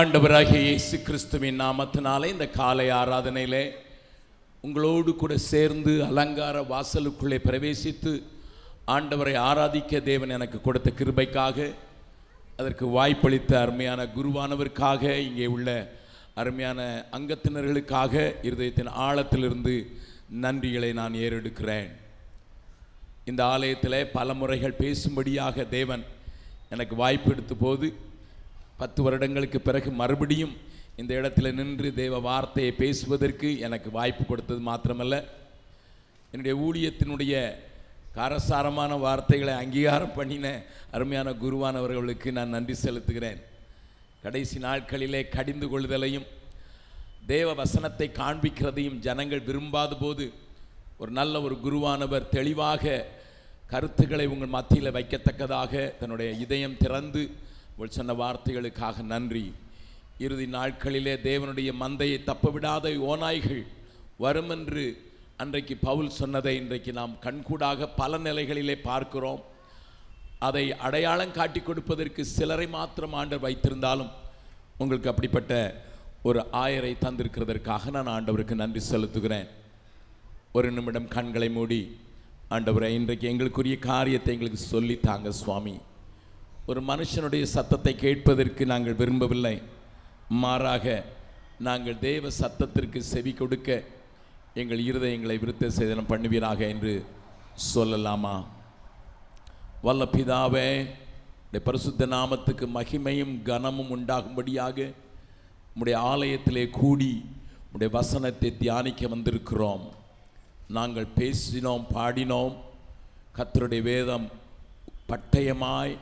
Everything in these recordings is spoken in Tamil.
ஆண்டவராகிய இயேசு கிறிஸ்துவின் நாமத்தினாலே இந்த காலை ஆராதனையிலே உங்களோடு கூட சேர்ந்து அலங்கார வாசலுக்குள்ளே பிரவேசித்து ஆண்டவரை ஆராதிக்க தேவன் எனக்கு கொடுத்த கிருபைக்காக அதற்கு வாய்ப்பளித்த அருமையான குருவானவருக்காக இங்கே உள்ள அருமையான அங்கத்தினர்களுக்காக இருதயத்தின் ஆழத்திலிருந்து நன்றிகளை நான் ஏறெடுக்கிறேன். இந்த ஆலயத்தில் பல முறைகள் பேசும்படியாக தேவன் எனக்கு வாய்ப்பு எடுத்த போது பத்து வருடங்களுக்கு பிறகு மறுபடியும் இந்த இடத்துல நின்று தேவ வார்த்தையை பேசுவதற்கு எனக்கு வாய்ப்பு கொடுத்தது மாத்திரமல்ல. என்னுடைய ஊழியத்தினுடைய காரசாரமான வார்த்தைகளை அங்கீகாரம் பண்ணின அருமையான குருவானவர்களுக்கு நான் நன்றி செலுத்துகிறேன். கடைசி நாட்களிலே கடிந்து கொள்ளுதலையும் தேவ வசனத்தை காண்பிக்கிறதையும் ஜனங்கள் விரும்பாத போது ஒரு நல்ல ஒரு குருவானவர் தெளிவாக கருத்துக்களை உங்கள் மத்தியில் வைக்கத்தக்கதாக தன்னுடைய இதயம் திறந்து உங்கள் சொன்ன வார்த்தைகளுக்காக நன்றி. இறுதி நாட்களிலே தேவனுடைய மந்தையை தப்பவிடாத ஓநாய்கள் வரும் என்று அன்றைக்கு பவுல் சொன்னதை இன்றைக்கு நாம் கண்கூடாக பல நிலைகளிலே பார்க்கிறோம். அதை அடையாளம் காட்டி கொடுப்பதற்கு சிலரை மாத்திரம் ஆண்டவர் வைத்திருந்தாலும் உங்களுக்கு அப்படிப்பட்ட ஒரு ஆயரை தந்திருக்கிறதற்காக நான் ஆண்டவருக்கு நன்றி செலுத்துகிறேன். ஒரு நிமிடம் கண்களை மூடி ஆண்டவரை இன்றைக்கு எங்களுக்குரிய காரியத்தை எங்களுக்கு சொல்லி தாங்க சுவாமி. ஒரு மனுஷனுடைய சத்தத்தை கேட்பதற்கு நாங்கள் விரும்பவில்லை. மாறாக நாங்கள் தேவ சத்தத்திற்கு செவி கொடுக்க எங்கள் இருதயங்களை விருத்த சேதனம் பண்ணுவீராக என்று சொல்லலாமா? வல்ல பிதாவே உடைய பரிசுத்த நாமத்துக்கு மகிமையும் கனமும் உண்டாகும்படியாக உடைய ஆலயத்திலே கூடி உடைய வசனத்தை தியானிக்க வந்திருக்கிறோம். நாங்கள் பேசினோம் பாடினோம். கத்தருடைய வேதம் பட்டயமாய்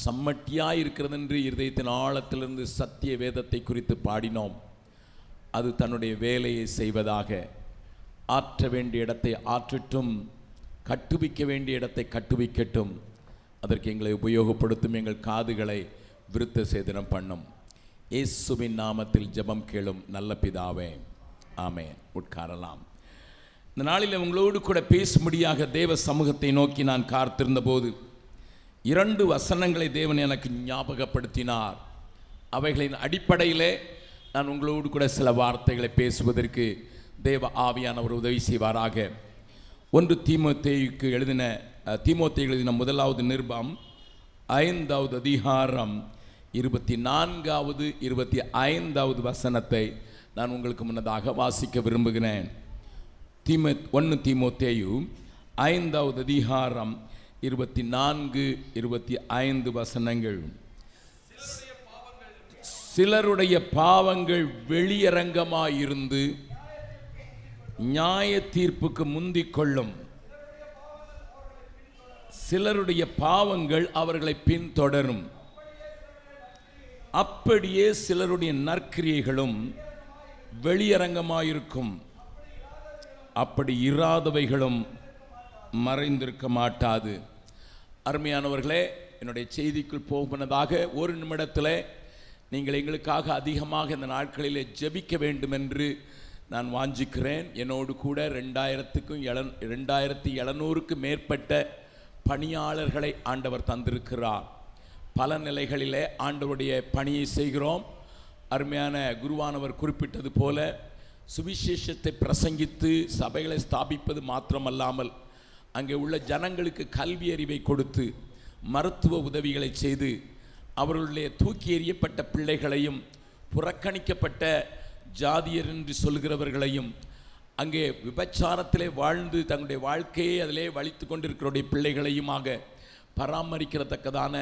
சம்மட்டியாக இருக்கிறது என்று இருதயத்தின் ஆழத்திலிருந்து சத்திய வேதத்தை குறித்து பாடினோம். அது தன்னுடைய வேலையை செய்வதாக. ஆற்ற வேண்டிய இடத்தை ஆற்றட்டும் கட்டுவிக்க வேண்டிய இடத்தை கட்டுவிக்கட்டும். அதற்கு எங்களை உபயோகப்படுத்தும் எங்கள் காதுகளை விருத்த சேதனம் பண்ணும். இயேசுவின் நாமத்தில் ஜெபம் கேளும் நல்ல பிதாவே. ஆமே உட்காரலாம். இந்த நாளில் உங்களோடு கூட பேசும்படியாக தேவ சமூகத்தை நோக்கி நான் காத்திருந்த போது இரண்டு வசனங்களை தேவன் எனக்கு ஞாபகப்படுத்தினார். அவைகளின் அடிப்படையிலே நான் உங்களோடு கூட சில வார்த்தைகளை பேசுவதற்கு தேவ ஆவியானவர் உதவி செய்வாராக. ஒன்று தீமோத்தேயுக்கு எழுதின அஹ், தீமோத்தேயு எழுதின முதலாவது நிருபம் ஐந்தாவது அதிகாரம் இருபத்தி நான்காவது இருபத்தி ஐந்தாவது வசனத்தை நான் உங்களுக்கு முன்னதாக வாசிக்க விரும்புகிறேன். தீம ஒன்று தீமோத்தேயு ஐந்தாவது அதிகாரம் இருபத்தி நான்கு இருபத்தி ஐந்து வசனங்கள். சிலருடைய பாவங்கள் வெளியரங்கமாயிருந்து நியாய தீர்ப்புக்கு முந்திக் கொள்ளும் சிலருடைய பாவங்கள் அவர்களை பின்தொடரும். அப்படியே சிலருடைய நற்கிரியைகளும் வெளியரங்கமாயிருக்கும். அப்படி இராதவைகளும் மறைந்திருக்க மாட்டாது. அருமையானவர்களே என்னுடைய செய்திக்குள் போகுனதாக ஒரு நிமிடத்தில் நீங்கள் எங்களுக்காக அதிகமாக இந்த நாட்களில் ஜெபிக்க வேண்டும் என்று நான் வாஞ்சிக்கிறேன். என்னோடு கூட ரெண்டாயிரத்துக்கும் எழ ரெண்டாயிரத்தி எழுநூறுக்கு மேற்பட்ட பணியாளர்களை ஆண்டவர் தந்திருக்கிறார். பல நிலைகளிலே ஆண்டவருடைய பணியை செய்கிறோம். அருமையான குருவானவர் குறிப்பிட்டது போல சுவிசேஷத்தை பிரசங்கித்து சபைகளை ஸ்தாபிப்பது மாத்திரமல்லாமல் அங்கே உள்ள ஜனங்களுக்கு கல்வி அறிவை கொடுத்து மருத்துவ உதவிகளை செய்து அவர்களுடைய தூக்கி எறியப்பட்ட பிள்ளைகளையும் புறக்கணிக்கப்பட்ட ஜாதியர் என்று சொல்கிறவர்களையும் அங்கே விபச்சாரத்திலே வாழ்ந்து தங்களுடைய வாழ்க்கையை அதிலே வலித்து கொண்டிருக்கிறோடைய பிள்ளைகளையுமாக பராமரிக்கிறத்தக்கதான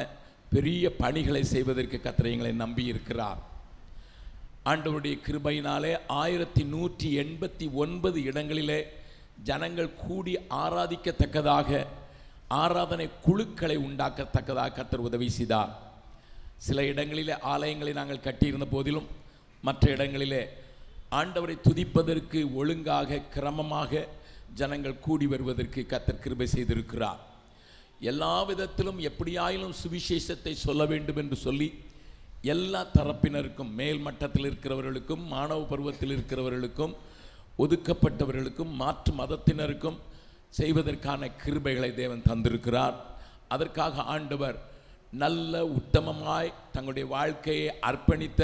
பெரிய பணிகளை செய்வதற்கு கத்திரையங்களை நம்பி இருக்கிறார் ஆண்டவருடைய கிருபையினாலே ஆயிரத்தி நூற்றி எண்பத்தி ஒன்பது இடங்களிலே ஜனங்கள் கூடி ஆராதிக்கத்தக்கதாக ஆராதனை குழுக்களை உண்டாக்கத்தக்கதாக கத்தர் உதவி செய்தார். சில இடங்களிலே ஆலயங்களை நாங்கள் கட்டியிருந்த போதிலும் மற்ற இடங்களிலே ஆண்டவரை துதிப்பதற்கு ஒழுங்காக கிரமமாக ஜனங்கள் கூடி வருவதற்கு கத்தர் கிருபை செய்திருக்கிறார். எல்லா விதத்திலும் எப்படியாயிலும் சுவிசேஷத்தை சொல்ல வேண்டும் என்று சொல்லி எல்லா தரப்பினருக்கும் மேல் மட்டத்தில் இருக்கிறவர்களுக்கும் மாணவ பருவத்தில் இருக்கிறவர்களுக்கும் ஒதுக்கப்பட்டவர்களுக்கும் மாற்று மதத்தினருக்கும் செய்வதற்கான கிருபைகளை தேவன் தந்திருக்கிறார். அதற்காக ஆண்டவர் நல்ல உத்தமமாய் தங்களுடைய வாழ்க்கையை அர்ப்பணித்த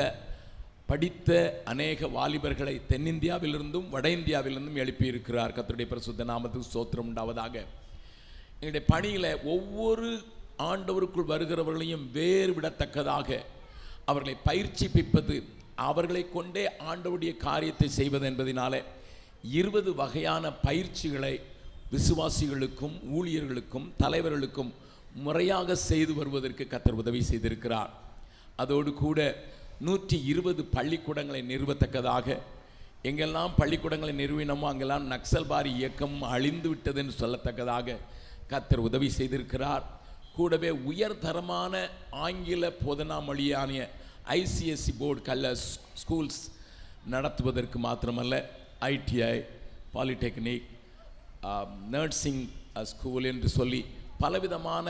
படித்த அநேக வாலிபர்களை தென்னிந்தியாவிலிருந்தும் வட இந்தியாவிலிருந்தும் எழுப்பியிருக்கிறார். கத்தருடைய பிரசுத்த நாமத்துக்கு சோத்திரம் உண்டாவதாக. எங்களுடைய பணியில் ஒவ்வொரு ஆண்டவருக்குள் வருகிறவர்களையும் வேறுவிடத்தக்கதாக அவர்களை பயிற்சிப்பிப்பது அவர்களை கொண்டே ஆண்டவருடைய காரியத்தை செய்வது என்பதினாலே இருபது வகையான பயிற்சிகளை விசுவாசிகளுக்கும் ஊழியர்களுக்கும் தலைவர்களுக்கும் முறையாக செய்து வருவதற்கு கத்தர் உதவி செய்திருக்கிறார். அதோடு கூட நூற்றி இருபது பள்ளிக்கூடங்களை நிறுவத்தக்கதாக எங்கெல்லாம் பள்ளிக்கூடங்களை நிறுவினமோ அங்கெல்லாம் நக்சல்பாரி இயக்கம் அழிந்து விட்டதுன்னு சொல்லத்தக்கதாக கத்தர் உதவி செய்திருக்கிறார். கூடவே உயர்தரமான ஆங்கில போதனா மொழியான ஐசிஎஸ்சி போர்டு கல்ல ஸ்கூல்ஸ் நடத்துவதற்கு மாத்திரமல்ல ஐடிஐ பாலிடெக்னிக் நர்சிங் ஸ்கூல் என்று சொல்லி பலவிதமான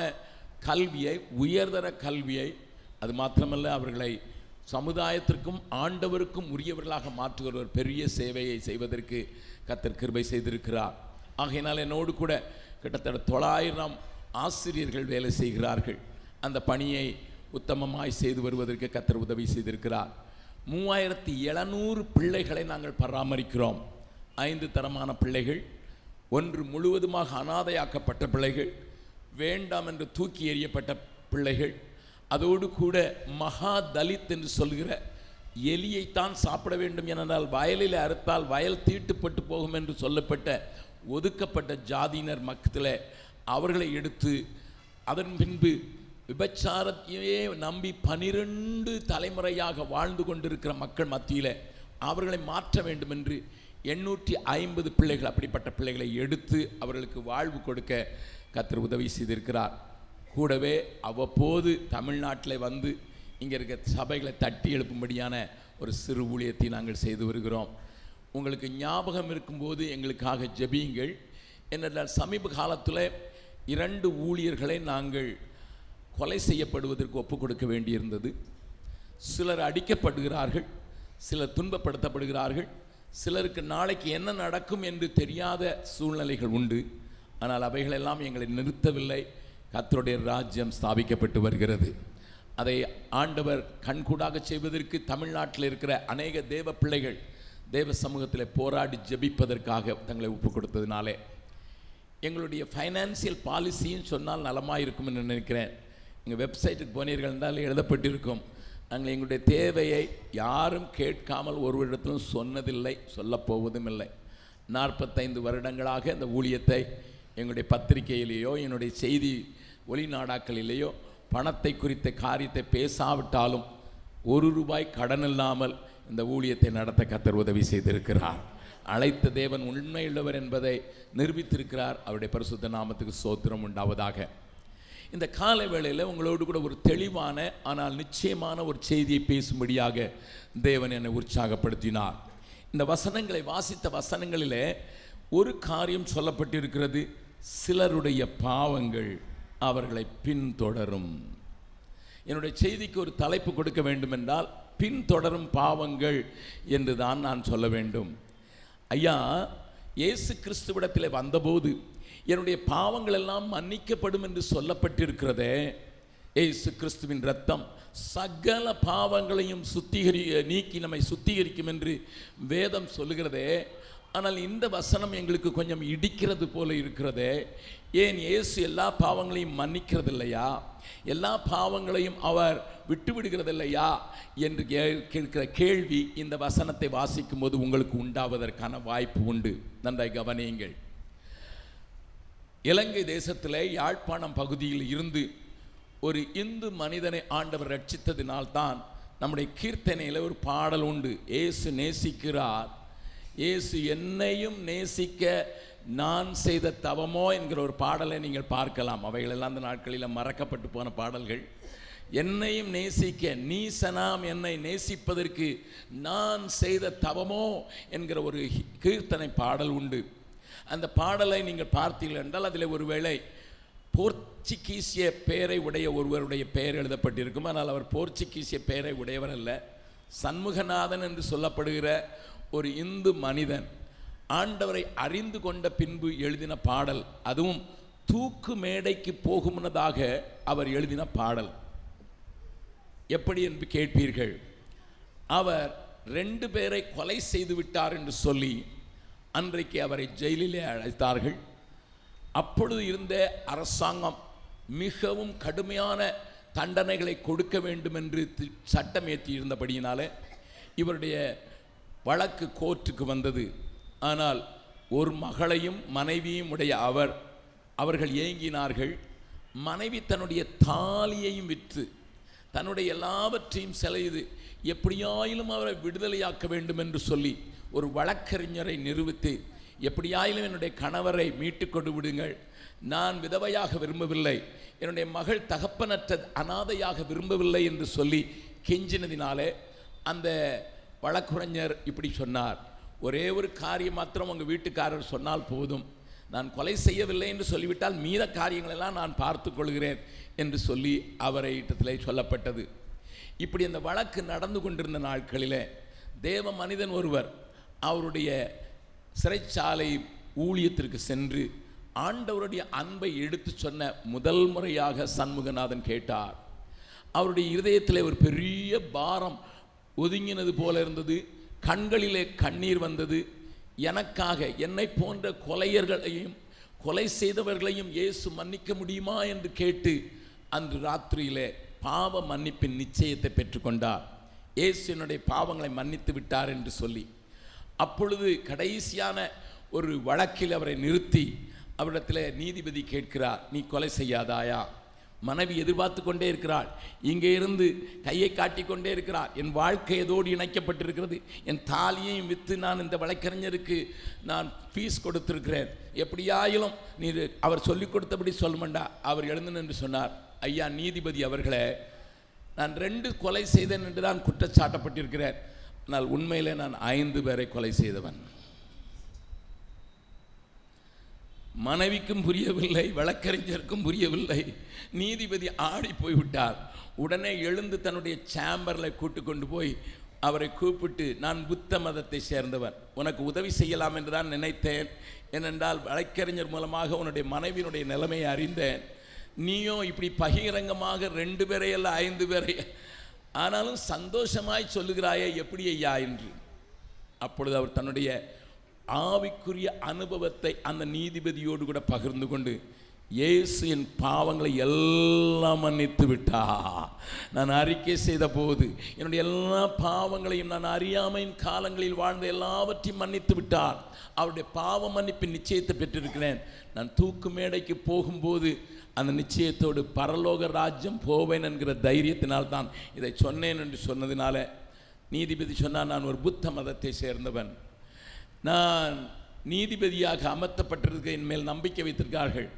கல்வியை உயர்தர கல்வியை அது மாத்திரமல்ல அவர்களை சமுதாயத்திற்கும் ஆண்டவருக்கும் உரியவர்களாக மாற்றுகிற ஒரு பெரிய சேவையை செய்வதற்கு கத்தர் கிருபை செய்திருக்கிறார். ஆகையினால் என்னோடு கூட கிட்டத்தட்ட தொள்ளாயிரம் ஆசிரியர்கள் வேலை செய்கிறார்கள். அந்த பணியை உத்தமமாய் செய்து வருவதற்கு கத்தர் உதவி செய்திருக்கிறார். மூவாயிரத்தி எழுநூறு பிள்ளைகளை நாங்கள் பராமரிக்கிறோம். ஐந்து தரமான பிள்ளைகள் ஒன்று முழுவதுமாக அனாதையாக்கப்பட்ட பிள்ளைகள் வேண்டாம் என்று தூக்கி எறியப்பட்ட பிள்ளைகள் அதோடு கூட மகா தலித் என்று சொல்கிற எலியைத்தான் சாப்பிட வேண்டும் என்றால் வயலில் அறுத்தால் வயல் தீட்டுப்பட்டு போகும் என்று சொல்லப்பட்ட ஒதுக்கப்பட்ட ஜாதியினர் மக்கத்தில் அவர்களை எடுத்து அதன் பின்பு விபச்சாரத்தையே நம்பி பனிரெண்டு தலைமுறையாக வாழ்ந்து கொண்டிருக்கிற மக்கள் மத்தியில் அவர்களை மாற்ற வேண்டும் என்று எண்ணூற்றி ஐம்பது பிள்ளைகள் அப்படிப்பட்ட பிள்ளைகளை எடுத்து அவர்களுக்கு வாழ்வு கொடுக்க கத்தர் உதவி செய்திருக்கிறார். கூடவே அவ்வப்போது தமிழ்நாட்டில் வந்து இங்கே இருக்க சபைகளை தட்டி எழுப்பும்படியான ஒரு சிறு ஊழியத்தை நாங்கள் செய்து வருகிறோம். உங்களுக்கு ஞாபகம் இருக்கும்போது எங்களுக்காக ஜெபியுங்கள். என்னென்றால் சமீப காலத்தில் இரண்டு ஊழியர்களை நாங்கள் கொலை செய்யப்படுவதற்கு ஒப்பு கொடுக்க வேண்டியிருந்தது. சிலர் அடிக்கப்படுகிறார்கள் சிலர் துன்பப்படுத்தப்படுகிறார்கள் சிலருக்கு நாளைக்கு என்ன நடக்கும் என்று தெரியாத சூழ்நிலைகள் உண்டு. ஆனால் அவைகளெல்லாம் எங்களை நிறுத்தவில்லை. கத்தருடைய ராஜ்யம் ஸ்தாபிக்கப்பட்டு வருகிறது. அதை ஆண்டவர் கண்கூடாக செய்வதற்கு தமிழ்நாட்டில் இருக்கிற அநேக தேவ பிள்ளைகள் தேவ சமூகத்தில் போராடி ஜெபிப்பதற்காக தங்களை ஒப்பு கொடுத்ததுனாலே. எங்களுடைய ஃபைனான்சியல் பாலிசின்னு சொன்னால் நலமாக இருக்கும்னு நினைக்கிறேன். எங்கள் வெப்சைட்டுக்கு போனீர்கள் என்றால் எழுதப்பட்டிருக்கும். நாங்கள் எங்களுடைய தேவையை யாரும் கேட்காமல் ஒரு இடத்திலும் சொன்னதில்லை சொல்லப்போவதும் இல்லை நாற்பத்தைந்து வருடங்களாக இந்த ஊழியத்தை எங்களுடைய பத்திரிகையிலேயோ என்னுடைய செய்தி ஒளிநாடாக்களிலேயோ பணத்தை குறித்த காரியத்தை பேசாவிட்டாலும் ஒரு ரூபாய் கடன் இல்லாமல் இந்த ஊழியத்தை நடத்த கத்தர் உதவி செய்திருக்கிறார். அழைத்த தேவன் உண்மையுள்ளவர் என்பதை நிரூபித்திருக்கிறார். அவருடைய பரிசுத்த நாமத்துக்கு சோத்திரம் உண்டாவதாக. இந்த காலை வேளையில் உங்களோடு கூட ஒரு தெளிவான ஆனால் நிச்சயமான ஒரு செய்தியை பேசும்படியாக தேவன் என்னை உற்சாகப்படுத்தினார். இந்த வசனங்களை வாசித்த வசனங்களில் ஒரு காரியம் சொல்லப்பட்டிருக்கிறது. சிலருடைய பாவங்கள் அவர்களை பின்தொடரும். என்னுடைய செய்திக்கு ஒரு தலைப்பு கொடுக்க வேண்டும் என்றால் பின்தொடரும் பாவங்கள் என்று தான் நான் சொல்ல வேண்டும். ஐயா இயேசு கிறிஸ்துவிடத்தில் வந்தபோது என்னுடைய பாவங்கள் எல்லாம் மன்னிக்கப்படும் என்று சொல்லப்பட்டிருக்கிறதே ஏசு கிறிஸ்துவின் ரத்தம் சகல பாவங்களையும் சுத்திகரி நீக்கி நம்மை சுத்திகரிக்கும் என்று வேதம் சொல்லுகிறதே. ஆனால் இந்த வசனம் எங்களுக்கு கொஞ்சம் இடிக்கிறது போல இருக்கிறதே. ஏன் இயேசு எல்லா பாவங்களையும் மன்னிக்கிறது இல்லையா எல்லா பாவங்களையும் அவர் விட்டுவிடுகிறது இல்லையா என்று கேட்கிற கேள்வி இந்த வசனத்தை வாசிக்கும் போது உங்களுக்கு உண்டாவதற்கான வாய்ப்பு உண்டு. நன்றாய் கவனியுங்கள். இலங்கை தேசத்திலே யாழ்ப்பாணம் பகுதியில் இருந்து ஒரு இந்து மனிதனை ஆண்டவர் ரட்சித்ததினால்தான் நம்முடைய கீர்த்தனையில் ஒரு பாடல் உண்டு. இயேசு நேசிக்கிறார். ஏசு என்னையும் நேசிக்க நான் செய்த தவமோ என்கிற ஒரு பாடலை நீங்கள் பார்க்கலாம். அவைகளெல்லாம் அந்த நாட்களில் மறக்கப்பட்டு போன பாடல்கள். என்னையும் நேசிக்க நீசனாம் என்னை நேசிப்பதற்கு நான் செய்த தவமோ என்கிற ஒரு கீர்த்தனை பாடல் உண்டு. அந்த பாடலை நீங்கள் பார்த்தீர்கள் என்றால் அதில் ஒருவேளை போர்ச்சுகீசிய பெயரை உடைய ஒருவருடைய பெயர் எழுதப்பட்டிருக்கும். ஆனால் அவர் போர்ச்சுகீசிய பெயரை உடையவர் அல்ல. சண்முகநாதன் என்று சொல்லப்படுகிற ஒரு இந்து மனிதன் ஆண்டவரை அறிந்து கொண்ட பின்பு எழுதின பாடல். அதுவும் தூக்கு மேடைக்கு போகுமுன்னதாக அவர் எழுதின பாடல். எப்படி என்று கேட்பீர்கள்? அவர் ரெண்டு பேரை கொலை செய்து விட்டார் என்று சொல்லி அன்றைக்கு அவரை ஜெயிலிலே அழைத்தார்கள். அப்பொழுது இருந்த அரசாங்கம் மிகவும் கடுமையான தண்டனைகளை கொடுக்க வேண்டும் என்று சட்டம் ஏற்றி இருந்தபடியினாலே இவருடைய வழக்கு கோர்ட்டுக்கு வந்தது. ஆனால் ஒரு மகளையும் மனைவியும் உடைய அவர் அவர்கள் ஏங்கினார்கள். மனைவி தன்னுடைய தாலியையும் விற்று தன்னுடைய எல்லாவற்றையும் செலவு எப்படியாயிலும் அவரை விடுதலையாக்க வேண்டும் என்று சொல்லி ஒரு வழக்கறிஞரை நிரூபித்து எப்படியாயிலும் என்னுடைய கணவரை மீட்டு கொண்டு விடுங்கள். நான் விதவையாக விரும்பவில்லை. என்னுடைய மகள் தகப்பனற்ற அனாதையாக விரும்பவில்லை என்று சொல்லி கெஞ்சினதினாலே அந்த வழக்குரைஞர் இப்படி சொன்னார். ஒரே ஒரு காரியம் மாத்திரம் உங்கள் வீட்டுக்காரர் சொன்னால் போதும். நான் கொலை செய்யவில்லை என்று சொல்லிவிட்டால் மீத காரியங்களெல்லாம் நான் பார்த்து கொள்கிறேன் என்று சொல்லி அவரை இடத்திலே சொல்லப்பட்டது. இப்படி அந்த வழக்கு நடந்து கொண்டிருந்த நாட்களிலே தேவ மனிதன் ஒருவர் அவருடைய சிறைச்சாலை ஊழியத்திற்கு சென்று ஆண்டவருடைய அன்பை எடுத்து சொன்ன முதல் முறையாக சண்முகநாதன் கேட்டார். அவருடைய இருதயத்திலே ஒரு பெரிய பாரம் ஒதுங்கினது போல இருந்தது. கண்களிலே கண்ணீர் வந்தது. எனக்காக என்னை போன்ற கொலையர்களையும் கொலை செய்தவர்களையும் இயேசு மன்னிக்க முடியுமா என்று கேட்டு அன்று ராத்திரியிலே பாவ மன்னிப்பின் நிச்சயத்தை பெற்றுக்கொண்டார். இயேசு என்னுடைய பாவங்களை மன்னித்து விட்டார் என்று சொல்லி அப்பொழுது கடைசியான ஒரு வழக்கில் அவரை நிறுத்தி அவரிடத்தில் நீதிபதி கேட்கிறார் நீ கொலை செய்யாதாயா? மனைவி எதிர்பார்த்து கொண்டே இருக்கிறாள். இங்கே இருந்து கையை காட்டி கொண்டே இருக்கிறார். என் வாழ்க்கை ஏதோடு இணைக்கப்பட்டிருக்கிறது. என் தாலியையும் விற்று நான் இந்த வழக்கறிஞருக்கு நான் ஃபீஸ் கொடுத்திருக்கிறேன். எப்படியாயிலும் நீ அவர் சொல்லிக் கொடுத்தபடி சொல்லுமண்டா? அவர் எழுந்து நின்று சொன்னார் ஐயா நீதிபதி அவர்களே நான் ரெண்டு கொலை செய்தேன் என்று தான் குற்றச்சாட்டப்பட்டிருக்கிறேன். ஆனால் உண்மையிலே நான் ஐந்து பேரை கொலை செய்தவன். மனைவிக்கும் புரியவில்லை வழக்கறிஞருக்கும் புரியவில்லை. நீதிபதி ஆடி போய்விட்டார். உடனே எழுந்து தன்னுடைய சேம்பரில் கூட்டு கொண்டு போய் அவரை கூப்பிட்டு நான் புத்த மதத்தை சேர்ந்தவன். உனக்கு உதவி செய்யலாம் என்று தான் நினைத்தேன். ஏனென்றால் வழக்கறிஞர் மூலமாக உன்னுடைய மனைவியினுடைய நிலைமையை அறிந்தேன். நீயும் இப்படி பகிரங்கமாக ரெண்டு பேரை அல்ல ஐந்து பேரை ஆனாலும் சந்தோஷமாய் சொல்லுகிறாயே எப்படி ஐயா? என்று. அப்பொழுது அவர் தன்னுடைய ஆவிக்குரிய அனுபவத்தை அந்த நீதிபதியோடு கூட பகிர்ந்து கொண்டு இயேசு என் பாவங்களை எல்லாம் மன்னித்து விட்டா. நான் அறிக்கை செய்த போது என்னுடைய எல்லா பாவங்களையும் நான் அறியாமையின் காலங்களில் வாழ்ந்த எல்லாவற்றையும் மன்னித்து விட்டார். அவருடைய பாவ மன்னிப்பின் நிச்சயத்தை பெற்றிருக்கிறேன். நான் தூக்கு மேடைக்கு போகும்போது அந்த நிச்சயத்தோடு பரலோக ராஜ்யம் போவேன் என்கிற தைரியத்தினால் தான் இதை சொன்னேன் என்று சொன்னதினால நீதிபதி சொன்னால் நான் ஒரு புத்த மதத்தை சேர்ந்தவன். நான் நீதிபதியாக அமர்த்தப்பட்டிருக்க என் மேல் நம்பிக்கை வைத்திருக்கார்கள்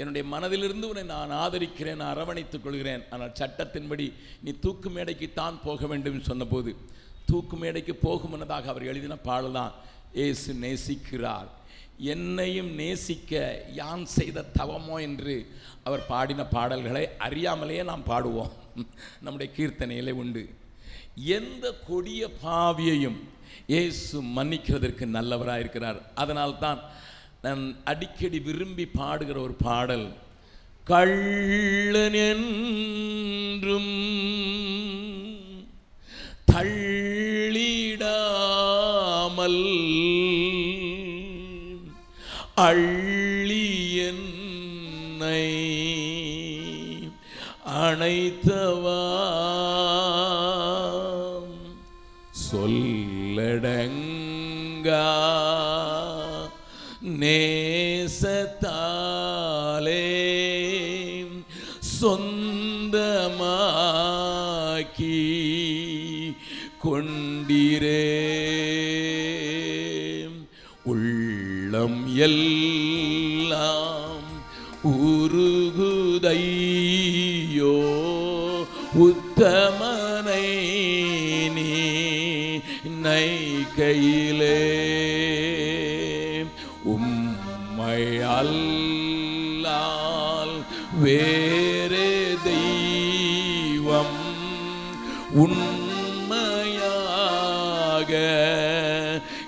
என்னுடைய மனதிலிருந்து உன்னை நான் ஆதரிக்கிறேன் அரவணைத்துக் கொள்கிறேன். ஆனால் சட்டத்தின்படி நீ தூக்கு மேடைக்கு தான் போக வேண்டும் சொன்னபோது தூக்கு மேடைக்கு போகும் முன்னதாக அவர் எழுதின பாடலாம் ஏசு நேசிக்கிறார். என்னையும் நேசிக்க யான் செய்த தவமோ? என்று அவர் பாடின பாடல்களை அறியாமலேயே நாம் பாடுவோம். நம்முடைய கீர்த்தனையிலே உண்டு. எந்த கொடிய பாவியையும் இயேசு மன்னிக்கிறதற்கு நல்லவராக இருக்கிறார் அதனால்தான் நான் அடிக்கடி விரும்பி பாடுகிற ஒரு பாடல் கள்ளன் என்றும் தள்ளிடாமல் அள்ளி என்னை அனைத்தவா சொல்லடங்கா நேசத்தாலே சொந்தமாக்கி கொண்டிரே. உள்ளம் எல்லாம் உருகுதையோ உத்தமனை நீ கையிலே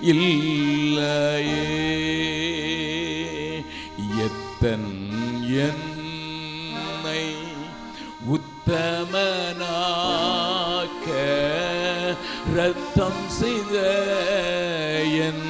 இல்லையே. எத்தன் என்னை உத்தமனாக்க ரத்தம் செய்த என்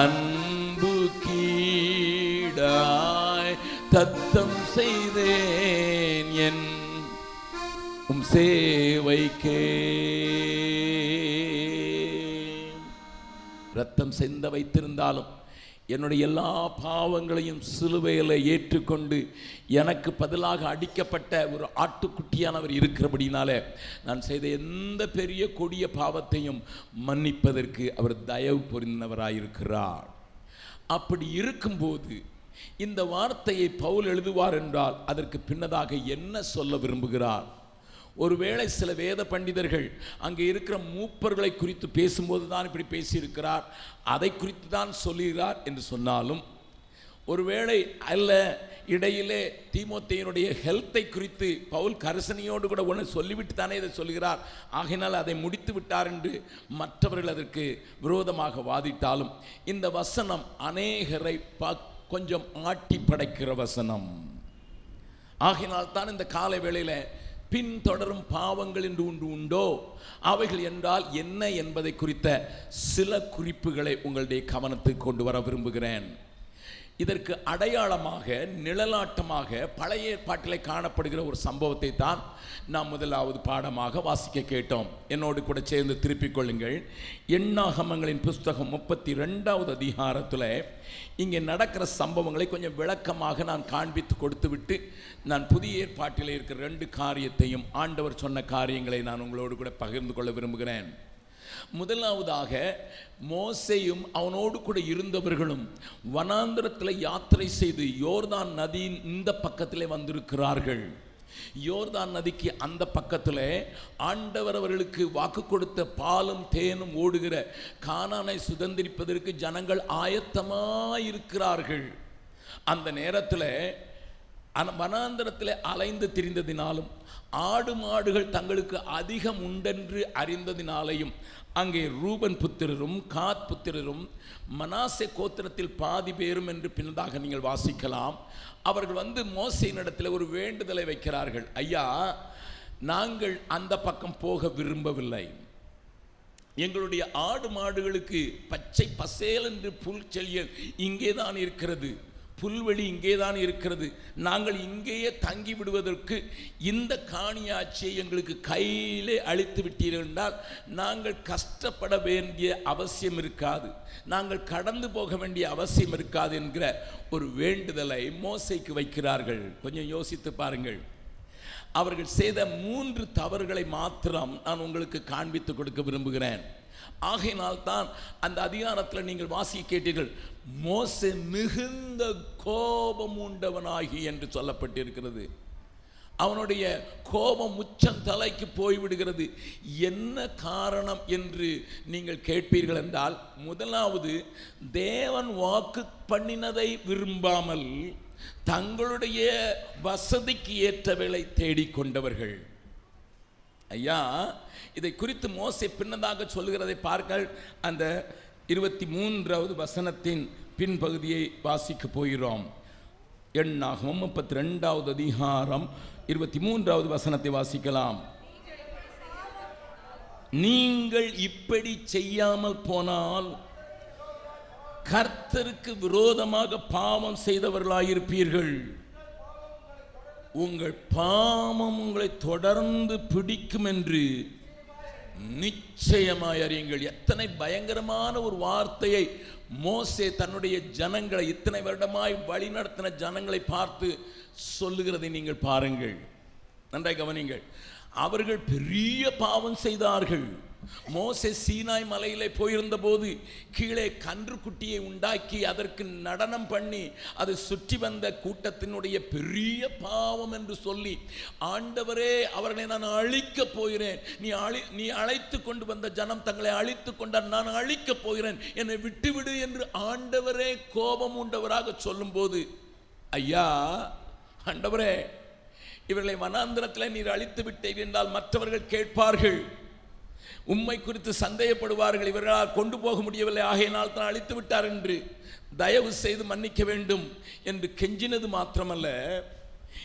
அன்பு கீடாய் தத்தம் செய்தேன் என் உம் சேவைக்கே. ரத்தம் செந்த வைத்திருந்தாலும் என்னுடைய எல்லா பாவங்களையும் சிலுவையில் ஏற்றுக்கொண்டு எனக்கு பதிலாக அடிக்கப்பட்ட ஒரு ஆட்டுக்குட்டியானவர் இருக்கிறபடினால நான் செய்த எந்த பெரிய கொடிய பாவத்தையும் மன்னிப்பதற்கு அவர் தயவு புரிந்தவராயிருக்கிறார். அப்படி இருக்கும்போது இந்த வார்த்தையை பவுல் எழுதுவார் என்றால் அதற்கு பின்னதாக என்ன சொல்ல விரும்புகிறார்? ஒருவேளை சில வேத பண்டிதர்கள் அங்கே இருக்கிற மூப்பர்களை குறித்து பேசும்போது தான் இப்படி பேசியிருக்கிறார் அதை குறித்து தான் சொல்லுகிறார் என்று சொன்னாலும் ஒருவேளை அல்ல இடையிலே தீமோத்தேயனுடைய ஹெல்த்தை குறித்து பவுல் கரசனையோடு கூட ஒன்று சொல்லிவிட்டு தானே இதை சொல்கிறார் ஆகையினால் அதை முடித்து விட்டார் என்று மற்றவர்கள் அதற்கு விரோதமாக வாதிட்டாலும் இந்த வசனம் அநேகரை ப கொஞ்சம் ஆட்டி படைக்கிற வசனம். ஆகினால் தான் இந்த காலை வேளையில் பின்தொடரும் பாவங்கள் என்று ஒன்று உண்டோ? அவைகள் என்றால் என்ன என்பதை குறித்த சில குறிப்புகளை உங்களுடைய கவனத்துக்கு கொண்டு வர விரும்புகிறேன். இதற்கு அடையாளமாக நிழலாட்டமாக பழைய பாட்டிலே காணப்படுகிற ஒரு சம்பவத்தை தான் நாம் முதலாவது பாடமாக வாசிக்க கேட்டோம். என்னோடு கூட சேர்ந்து திருப்பிக் கொள்ளுங்கள். எண்ணாகமங்களின் புஸ்தகம் முப்பத்தி ரெண்டாவது அதிகாரத்தில் இங்கே நடக்கிற சம்பவங்களை கொஞ்சம் விளக்கமாக நான் காண்பித்து கொடுத்து விட்டு நான் புதிய ஏற்பாட்டில் இருக்கிற ரெண்டு காரியத்தையும் ஆண்டவர் சொன்ன காரியங்களை நான் உங்களோடு கூட பகிர்ந்து கொள்ள விரும்புகிறேன். முதலாவதாக மோசையும் அவனோடு கூட இருந்தவர்களும் வனாந்திரத்தில் யாத்திரை செய்து யோர்தான் நதியின் இந்த பக்கத்திலே வந்திருக்கிறார்கள். யோர்தான் நதிக்கு அந்த பக்கத்தில் ஆண்டவர் அவர்களுக்கு வாக்கு கொடுத்த பாலும் தேனும் ஓடுகிற கானானை சுதந்திரிப்பதற்கு ஜனங்கள் ஆயத்தமாயிருக்கிறார்கள். அந்த நேரத்தில் வனாந்திரத்தில் அலைந்து திரிந்ததினாலும் ஆடு மாடுகள் தங்களுக்கு அதிகம் உண்டென்று அறிந்ததினாலேயும் அங்கே ரூபன் புத்திரரும் காத் புத்திரரும் மனாசே கோத்திரத்தில் பாதி பேரும் என்று பின்னதாக நீங்கள் வாசிக்கலாம். அவர்கள் வந்து மோசையினிடத்தில் ஒரு வேண்டுதலை வைக்கிறார்கள். ஐயா நாங்கள் அந்த பக்கம் போக விரும்பவில்லை. எங்களுடைய ஆடு மாடுகளுக்கு பச்சை பசேல் என்று புல் செழியல் இங்கே தான் இருக்கிறது. புல்வெளி இங்கே தான் இருக்கிறது. நாங்கள் இங்கேயே தங்கி விடுவதற்கு இந்த காணியாட்சியை எங்களுக்கு கையிலே அழித்து விட்டீர்கள் என்றால் நாங்கள் கஷ்டப்பட வேண்டிய அவசியம் இருக்காது. நாங்கள் கடந்து போக வேண்டிய அவசியம் இருக்காது என்கிற ஒரு வேண்டுதலை மோசைக்கு வைக்கிறார்கள். கொஞ்சம் யோசித்து பாருங்கள். அவர்கள் செய்த மூன்று தவறுகளை மாத்திரம் நான் உங்களுக்கு காண்பித்து கொடுக்க விரும்புகிறேன். ஆகையினால் தான் அந்த அதிகாரத்தில் நீங்கள் வாசிக்க கேட்டீர்கள் மோசே மிகுந்த கோபம் உண்டவனாகி என்று சொல்லப்பட்டிருக்கிறது. அவனுடைய கோபம் உச்சம் தலைக்கு போய்விடுகிறது. என்ன காரணம் என்று நீங்கள் கேட்பீர்கள் என்றால் முதலாவது தேவன் வாக்கு பண்ணினதை விரும்பாமல் தங்களுடைய வசதிக்கு ஏற்றவர்களை தேடிக்கொண்டவர்கள் ஐயா இதை குறித்து மோசை பின்னதாக சொல்கிறதை பார்க்க அந்த இருபத்தி மூன்றாவது வசனத்தின் பின்பகுதியை வாசிக்க போகிறோம். எண்ணாகவும் முப்பத்தி ரெண்டாவது அதிகாரம் இருபத்தி மூன்றாவது வசனத்தை வாசிக்கலாம். நீங்கள் இப்படி செய்யாமல் போனால் கர்த்தருக்கு விரோதமாக பாவம் செய்தவர்களாயிருப்பீர்கள். உங்கள் பாவம் உங்களை தொடர்ந்து பிடிக்கும் என்று நிச்சயமாய் அறியுங்கள். எத்தனை பயங்கரமான ஒரு வார்த்தையை மோசே தன்னுடைய ஜனங்களை இத்தனை வருடமாய் வழிநடத்தின ஜனங்களை பார்த்து சொல்லுகிறதை நீங்கள் பாருங்கள். நன்றாய் கவனிங்கள் அவர்கள் பெரிய பாவம் செய்தார்கள். மோசே சீனாய் மலையிலே போயிருந்த போது கீழே கன்றுக்குட்டியை உண்டாக்கி அதற்கு நடனம் பண்ணி அதை சுற்றி வந்த கூட்டத்தினுடைய பெரிய பாவம் என்று சொல்லி ஆண்டவரே அவர்களை நான் அழிக்கப் போகிறேன். நீ அழி நீ அழைத்து கொண்டு வந்த ஜனம் தங்களை அழித்து கொண்டார். நான் அழிக்கப் போகிறேன். என்னை விட்டுவிடு என்று ஆண்டவரே கோபம் உண்டவராக சொல்லும்போது ஐயா ஆண்டவரே இவர்களை வனாந்திரத்தில் நீர் அழித்து விட்டீர் என்றால் மற்றவர்கள் கேட்பார்கள். உம்மை குறித்து சந்தேகப்படுவார்கள். இவர்களால் கொண்டு போக முடியவில்லை. ஆகையினால் தான் அழித்து விட்டார் என்று தயவு செய்து மன்னிக்க வேண்டும் என்று கெஞ்சினது மாத்திரமல்ல.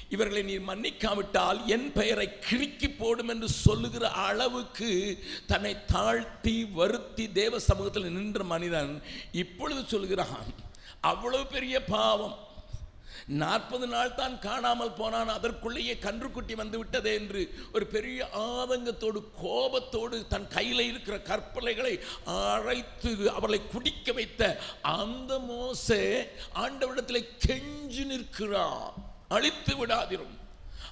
இவர்களை நீர் மன்னிக்காவிட்டால் என் பெயரை கிறுக்கி போடும் என்று சொல்லுகிற அளவுக்கு தன்னை தாழ்த்தி வருத்தி தேவ சமூகத்தில் நின்ற மனிதன் இப்பொழுது சொல்கிறான் அவ்வளவு பெரிய பாவம். நாற்பது நாள் தான் காணாமல் போனான். அதற்குள்ளேயே கன்றுக்குட்டி வந்து விட்டதே என்று ஒரு பெரிய ஆதங்கத்தோடு கோபத்தோடு தன் கையில் இருக்கிற கற்பலைகளை அழைத்து அவளை குடிக்க வைத்த அந்த மோசே ஆண்டவரிடத்தில் கெஞ்சி நிற்கிறான். அழித்து விடாதிரும்.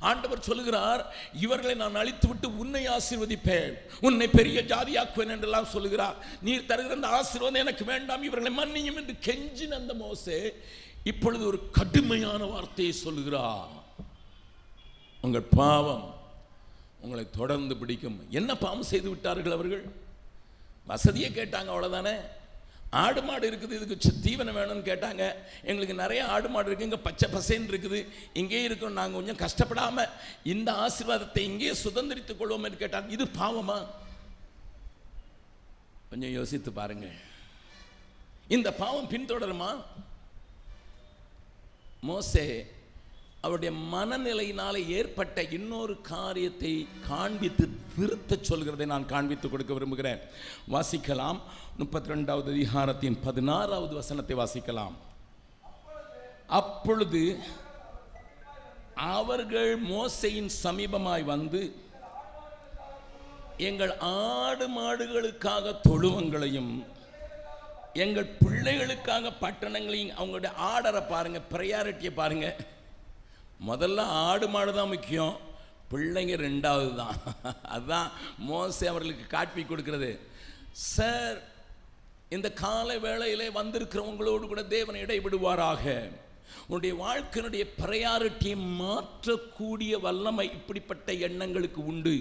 ஆண்டவர் சொல்லுகிறார் இவர்களை நான் அழித்து விட்டு உன்னை ஆசீர்வதிப்பேன். உன்னை பெரிய ஜாதியாக்குவேன் என்றெல்லாம் சொல்லுகிறார். நீர் தருகிற அந்த ஆசீர்வாதம் எனக்கு வேண்டாம். இவர்களை மன்னியும் என்று கெஞ்சின் அந்த மோசே இப்பொழுது ஒரு கடுமையான வார்த்தையை சொல்கிறார் உங்கள் பாவம் உங்களை தொடர்ந்து பிடிக்கும். என்ன பாவம் செய்து விட்டார்கள் அவர்கள்? வசதியை கேட்டாங்க அவ்வளோதானே ஆடு மாடு இருக்குது இதுக்கு தீவனம் வேணும்னு கேட்டாங்க. எங்களுக்கு நிறைய ஆடு மாடு இருக்குது இங்கே பச்சை பசேன்னு இருக்குது. இங்கேயே இருக்கோம் நாங்கள் கொஞ்சம் கஷ்டப்படாமல் இந்த ஆசீர்வாதத்தை இங்கேயே சுதந்திரித்துக் கொள்வோம்னு கேட்டாங்க. இது பாவமா? கொஞ்சம் யோசித்து பாருங்கள் இந்த பாவம் பின்தொடருமா? மோசே அவருடைய மனநிலையினால் ஏற்பட்ட இன்னொரு காரியத்தை காண்பித்து திருத்தச் சொல்கிறதை நான் காண்பித்து கொடுக்க விரும்புகிறேன். வாசிக்கலாம். முப்பத்தி ரெண்டாவது அதிகாரத்தின் பதினாறாவது வசனத்தை வாசிக்கலாம். அப்பொழுது அவர்கள் மோசையின் சமீபமாய் வந்து எங்கள் ஆடு மாடுகளுக்காக தொழுவங்களையும் எங்கள் பிள்ளைகளுக்காக பட்டணங்களையும் அவங்களுடைய ஆர்டரை பாருங்கள் ப்ரையாரிட்டியை பாருங்கள் முதல்ல ஆடு மாடு தான் முக்கியம் பிள்ளைங்க ரெண்டாவது தான். அதுதான் மோசை அவர்களுக்கு காட்பி கொடுக்கிறது. சார் இந்த காலை வேளையிலே வந்திருக்கிறவங்களோடு கூட தேவன் இடைவிடுவாராக. உன்னுடைய வாழ்க்கையினுடைய ப்ரையாரிட்டியை மாற்றக்கூடிய வல்லமை இப்படிப்பட்ட எண்ணங்களுக்கு உண்டு.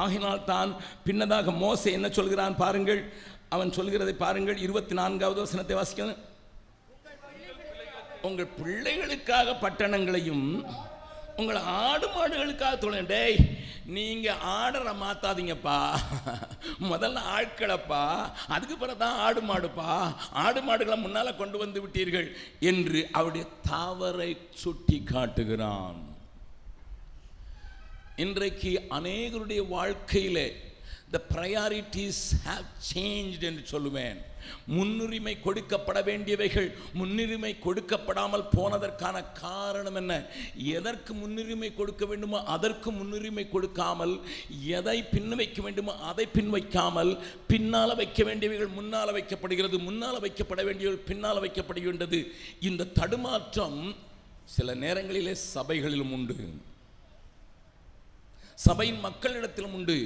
ஆகினால் தான் பின்னதாக மோசை என்ன சொல்கிறான் பாருங்கள். அவன் சொல்கிறதை பாருங்கள் இருபத்தி நான்காவது வசனத்தை வாசிக்கணும். உங்கள் பிள்ளைகளுக்காக பட்டணங்களையும் உங்கள் ஆடு மாடுகளுக்காக தொழில் டேய் நீங்க ஆர்டரை மாத்தாதீங்கப்பா. முதல்ல ஆட்களப்பா அதுக்கு பிறகு தான் ஆடு மாடுப்பா. ஆடு மாடுகளை முன்னால கொண்டு வந்து விட்டீர்கள் என்று அவருடைய தாவரை சுட்டி காட்டுகிறான். இன்றைக்கு அநேகருடைய வாழ்க்கையிலே த ப்ரையாரிட்டிஸ் ஹாவ் சேஞ்ச் என்று சொல்லுவேன். முன்னுரிமை கொடுக்கப்பட வேண்டியவைகள் முன்னுரிமை கொடுக்கப்படாமல் போனதற்கான காரணம் என்ன? எதற்கு முன்னுரிமை கொடுக்க வேண்டுமோ அதற்கு முன்னுரிமை கொடுக்காமல் எதை பின் வைக்க வேண்டுமோ அதை பின் வைக்காமல் பின்னால் வைக்க வேண்டியவைகள் முன்னால் வைக்கப்படுகிறது முன்னால் வைக்கப்பட வேண்டியவர்கள் பின்னால் வைக்கப்படுகின்றது. இந்த தடுமாற்றம் சில நேரங்களிலே சபைகளிலும் உண்டு. சபையின் மக்களிடத்திலும் உண்டு.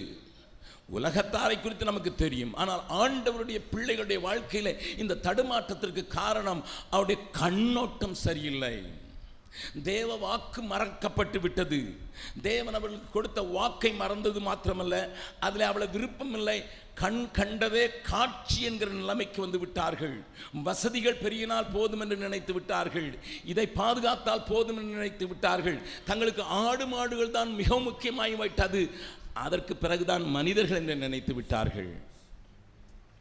உலகத்தாரை குறித்து நமக்கு தெரியும். ஆனால் ஆண்டவருடைய பிள்ளைகளுடைய வாழ்க்கையில் இந்த தடுமாற்றத்திற்கு காரணம் அவருடைய கண்ணோட்டம் சரியில்லை. தேவ வாக்கு மறக்கப்பட்டு விட்டது. தேவன் அவளுக்கு கொடுத்த வாக்கை மறந்தது மாத்திரமல்ல. அதில் அவளை விருப்பம் இல்லை. கண் கண்டதே காட்சி என்கிற நிலைமைக்கு வந்து விட்டார்கள். வசதிகள் பெருகினால் போதும் என்று நினைத்து விட்டார்கள். இதை பாதுகாத்தால் போதும் என்று நினைத்து விட்டார்கள். தங்களுக்கு ஆடு மாடுகள் தான் மிக முக்கியமாகி விட்டது அதற்கு பிறகுதான் மனிதர்கள் என்று நினைத்து விட்டார்கள்.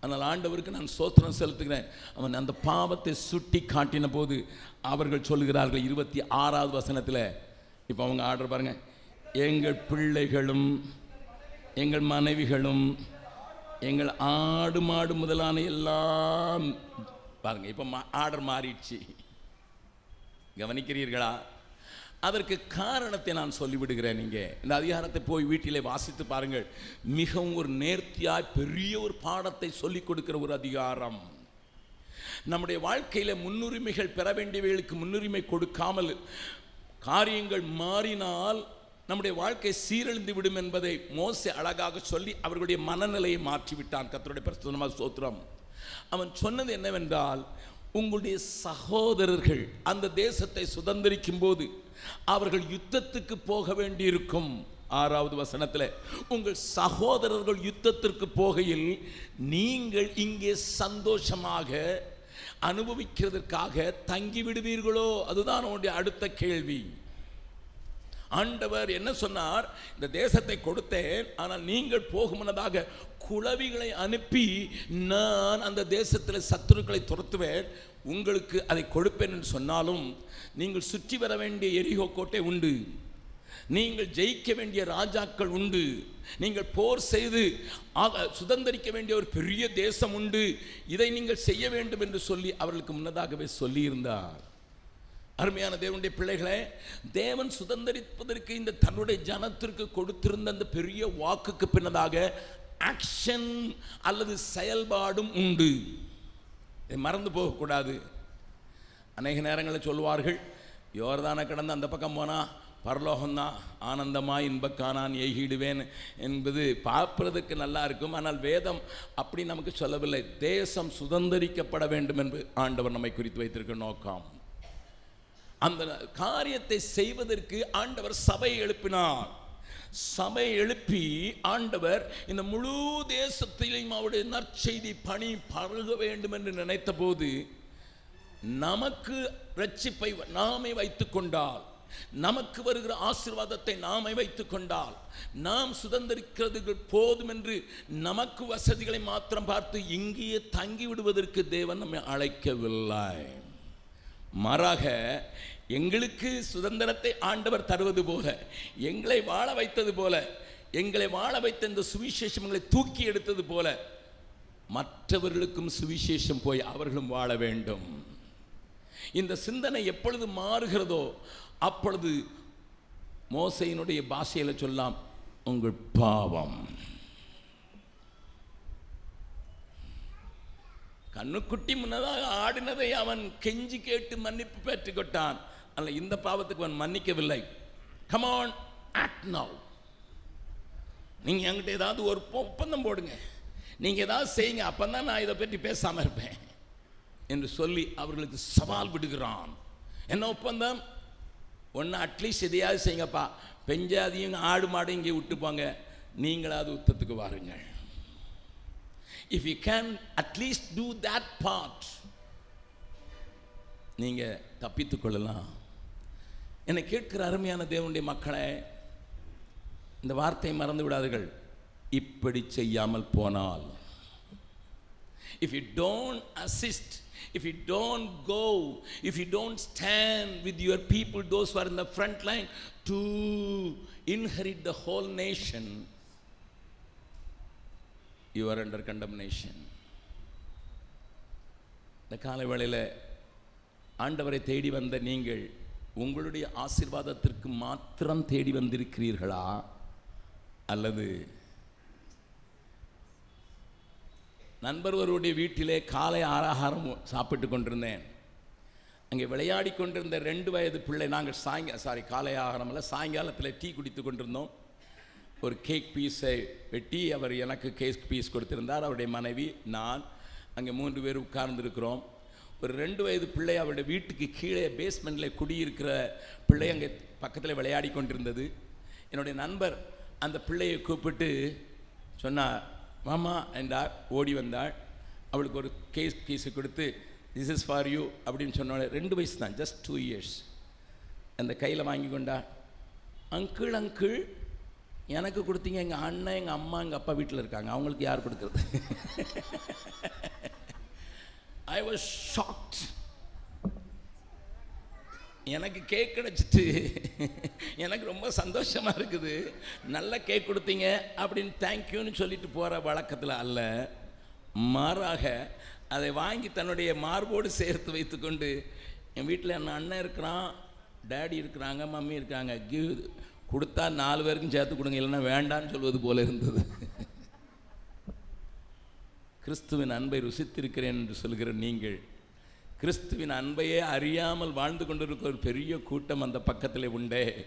ஆனால் ஆண்டவருக்கு நான் சோத்திரம் செலுத்துகிறேன். அவன் அந்த பாவத்தை சுட்டி காட்டின போது அவர்கள் சொல்லுகிறார்கள் இருபத்தி ஆறாவது வசனத்தில். இப்போ அவங்க ஆர்டர் பாருங்க. எங்கள் பிள்ளைகளும் எங்கள் மனைவிகளும் எங்கள் ஆடு மாடு முதலான எல்லாம் பாருங்க இப்போ ஆர்டர் மாறிடுச்சு. கவனிக்கிறீர்களா? அதற்கு காரணத்தை நான் சொல்லிவிடுகிறேன் நீங்கள் இந்த அதிகாரத்தை போய் வீட்டிலே வாசித்து பாருங்கள். மிகவும் ஒரு நேர்த்தியாய் பெரிய ஒரு பாடத்தை சொல்லிக் கொடுக்கிற ஒரு அதிகாரம். நம்முடைய வாழ்க்கையில் முன்னுரிமைகள் பெற வேண்டியவைகளுக்கு முன்னுரிமை கொடுக்காமல் காரியங்கள் மாறினால் நம்முடைய வாழ்க்கை சீரழிந்து விடும் என்பதை மோசை அழகாக சொல்லி அவர்களுடைய மனநிலையை மாற்றிவிட்டான். கத்தருடைய பிரசுத்தமாக சோத்திரம். அவன் சொன்னது என்னவென்றால் உங்களுடைய சகோதரர்கள் அந்த தேசத்தை சுதந்திரிக்கும் போது அவர்கள் யுத்தத்துக்கு போக வேண்டியிருக்கும். ஆறாவது வசனத்தில் உங்கள் சகோதரர்கள் யுத்தத்திற்கு போகையில் நீங்கள் இங்கே சந்தோஷமாக அனுபவிக்கிறதற்காக தங்கி விடுவீர்களோ அதுதான் உன்னுடைய அடுத்த கேள்வி. ஆண்டவர் என்ன சொன்னார்? இந்த தேசத்தை கொடுத்தேன் ஆனால் நீங்கள் போகும் முன்னதாக குளவிகளை அனுப்பி நான் அந்த தேசத்தில் சத்துருக்களை துரத்துவேன். உங்களுக்கு அதை கொடுப்பேன் என்று சொன்னாலும் நீங்கள் சுற்றி வர வேண்டிய எரிகோ கோட்டை உண்டு. நீங்கள் ஜெயிக்க வேண்டிய ராஜாக்கள் உண்டு. நீங்கள் போர் செய்து ஆக சுதந்திரிக்க வேண்டிய ஒரு பெரிய தேசம் உண்டு. இதை நீங்கள் செய்ய வேண்டும் என்று சொல்லி அவர்களுக்கு முன்னதாகவே சொல்லியிருந்தார். அருமையான தேவனுடைய பிள்ளைகளே தேவன் சுதந்திரிப்பதற்கு இந்த தன்னுடைய ஜனத்திற்கு கொடுத்திருந்த அந்த பெரிய வாக்குக்கு பின்னதாக ஆக்ஷன் அல்லது செயல்பாடும் உண்டு. இதை மறந்து போகக்கூடாது. அநேக நேரங்களில் சொல்வார்கள் யோர்தான கடந்து அந்த பக்கம் போனால் பரலோகம்தான் இன்பக்கா இன்பக்கானான் எகிடுவேன் என்பது பார்ப்பதற்கு நல்லா இருக்கும். ஆனால் வேதம் அப்படி நமக்கு சொல்லவில்லை. தேசம் சுதந்திரிக்கப்பட வேண்டும் என்று ஆண்டவர் நம்மை குறித்து வைத்திருக்க நோக்கம். அந்த காரியத்தை செய்வதற்கு ஆண்டவர் சபை எழுப்பினார். சபை எழுப்பி ஆண்டவர் இந்த முழு தேசத்திலையும் அவருடைய நற்செய்தி பணி பருக வேண்டும் என்று நினைத்த போது நமக்கு ரட்சிப்பை நாமே வைத்துக் கொண்டால் நமக்கு வருகிற ஆசீர்வாதத்தை நாமே வைத்துக் கொண்டால் நாம் சுதந்திரிக்கிறது போதும் என்று நமக்கு வசதிகளை மாத்திரம் பார்த்து இங்கேயே தங்கி விடுவதற்கு தேவன் நம்மை அழைக்கவில்லை. மாறாக எங்களுக்கு சுதந்திரத்தை ஆண்டவர் தருவது போல எங்களை வாழ வைத்தது போல எங்களை வாழ வைத்த இந்த சுவிசேஷம் எங்களை தூக்கி எடுத்தது போல மற்றவர்களுக்கும் சுவிசேஷம் போய் அவர்களும் வாழ வேண்டும். இந்த சிந்தனை எப்பொழுது மாறுகிறதோ அப்பொழுது மோசையினுடைய பாஷையில் சொல்லலாம் உங்கள் பாவம். கண்ணுக்குட்டி முன்னதாக ஆடினதை அவன் கெஞ்சி கேட்டு மன்னிப்பு பெற்றுக்கொண்டான் அல்ல இந்த பாவத்துக்கு அவன் மன்னிக்கவில்லை. கமான் ஆக்ட் நவ் நீங்கள் என்கிட்ட ஏதாவது ஒரு ஒப்பந்தம் போடுங்க. நீங்கள் ஏதாவது செய்யுங்க அப்பதான் நான் இதை பற்றி பேசாமல் இருப்பேன். என்று சொல்லி அவர்களுக்கு சவால் விடுகிறான். என்ன ஒப்பந்தம்? ஒன்று அட்லீஸ்ட் எதையாவது செய்யுங்கப்பா. பெஞ்சாதியும் ஆடு மாடு இங்கே விட்டுப்பாங்க நீங்களாவது உத்தத்துக்கு வாருங்கள். If you can at least do that part நீங்கள் தப்பித்துக்கொள்ளலாம் என்னை கேட்கிற அருமையான தேவனுடைய மக்களை இந்த வார்த்தையை மறந்து விடாதீர்கள் இப்படி செய்யாமல் போனால் if you don't assist if you don't go if you don't stand with your people, those who are in the front line, to inherit the whole you are under condemnation இந்த காலை வேளையில் ஆண்டவரை தேடி வந்த நீங்கள் உங்களுடைய ஆசீர்வாதத்திற்கு மாத்திரம் தேடி வந்திருக்கிறீர்களா? அல்லது நண்பர் ஒருவருடைய வீட்டிலே காலை ஆராகாரம் சாப்பிட்டு கொண்டிருந்தேன். அங்கே விளையாடி கொண்டிருந்த ரெண்டு வயது பிள்ளை நாங்கள் சாயங்க சாரி காலை ஆகாரம் இல்லை சாயங்காலத்தில் டீ குடித்து கொண்டிருந்தோம். ஒரு கேக் பீஸை வெட்டி அவர் எனக்கு கேக் பீஸ் கொடுத்திருந்தார். அவருடைய மனைவி நான் அங்கே மூன்று பேர் உட்கார்ந்துருக்கிறோம். ஒரு ரெண்டு வயது பிள்ளை அவருடைய வீட்டுக்கு கீழே பேஸ்மெண்ட்டில் குடியிருக்கிற பிள்ளை அங்கே பக்கத்தில் விளையாடி கொண்டிருந்தது. என்னுடைய நண்பர் அந்த பிள்ளையை கூப்பிட்டு சொன்னார் மாமா என்றார். ஓடி வந்தாள். அவளுக்கு ஒரு கேஸ் பீஸு கொடுத்து திஸ் இஸ் ஃபார் யூ அப்படின்னு சொன்னோட ரெண்டு வயசு தான் ஜஸ்ட் டூ இயர்ஸ் அந்த கையில் வாங்கி கொண்டா அங்கிள் அங்கிள் எனக்கு கொடுத்தீங்க எங்கள் அண்ணன் எங்கள் அம்மா எங்கள் அப்பா வீட்டில் இருக்காங்க. அவங்களுக்கு யார் கொடுக்குறது? ஐ வாஸ் ஷாக்ட் எனக்கு கேக் கிடச்சிட்டு எனக்கு ரொம்ப சந்தோஷமாக இருக்குது. நல்ல கேக் கொடுத்தீங்க அப்படின்னு தேங்க்யூன்னு சொல்லிட்டு போகிற வழக்கத்தில் அல்ல. மாறாக அதை வாங்கி தன்னுடைய மார்போடு சேர்த்து வைத்துக்கொண்டு என் வீட்டில் என் அண்ணன் இருக்கிறான் டேடி இருக்கிறாங்க மம்மி இருக்காங்க கிவ் கொடுத்தா நாலு பேருக்கும் சேர்த்து கொடுங்க இல்லைன்னா வேண்டான்னு சொல்வது போல இருந்தது. கிறிஸ்துவின் அன்பை ருசித்திருக்கிறேன் என்று சொல்கிற நீங்கள் கிறிஸ்துவின் அன்பையே அறியாமல் வாழ்ந்து கொண்டிருக்கிற ஒரு பெரிய கூட்டம் அந்த பக்கத்தில் உண்டே.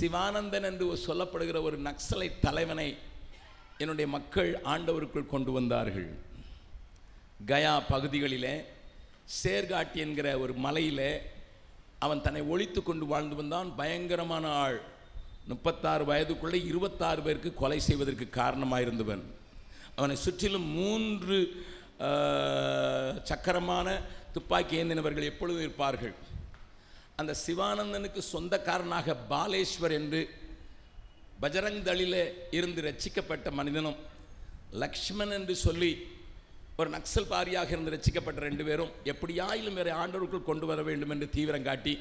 சிவானந்தன் என்று சொல்லப்படுகிற ஒரு நக்சலை தலைவனை என்னுடைய மக்கள் ஆண்டவருக்குள் கொண்டு வந்தார்கள். கயா பகுதிகளிலே சேர்காட்டி என்கிற ஒரு மலையிலே அவன் தன்னை ஒழித்து கொண்டு வாழ்ந்து வந்தான் பயங்கரமான ஆள். முப்பத்தாறு வயதுக்குள்ளே இருபத்தாறு பேருக்கு கொலை செய்வதற்கு காரணமாக இருந்தவன் அவனை சுற்றிலும் மூன்று சக்கரமான துப்பாக்கி ஏந்தினவர்கள் எப்பொழுதும் இருப்பார்கள். அந்த சிவானந்தனுக்கு சொந்தக்காரனாக பாலேஸ்வர் என்று பஜரங் தளியில் இருந்து ரட்சிக்கப்பட்ட மனிதனும் லக்ஷ்மன் என்று சொல்லி ஒரு நக்சல் பாரியாக இருந்து ரசிக்கப்பட்ட ரெண்டு பேரும் எப்படியாயிலும் வேறு ஆண்டவருக்குள் கொண்டு வர வேண்டும் என்று தீவிரம் காட்டி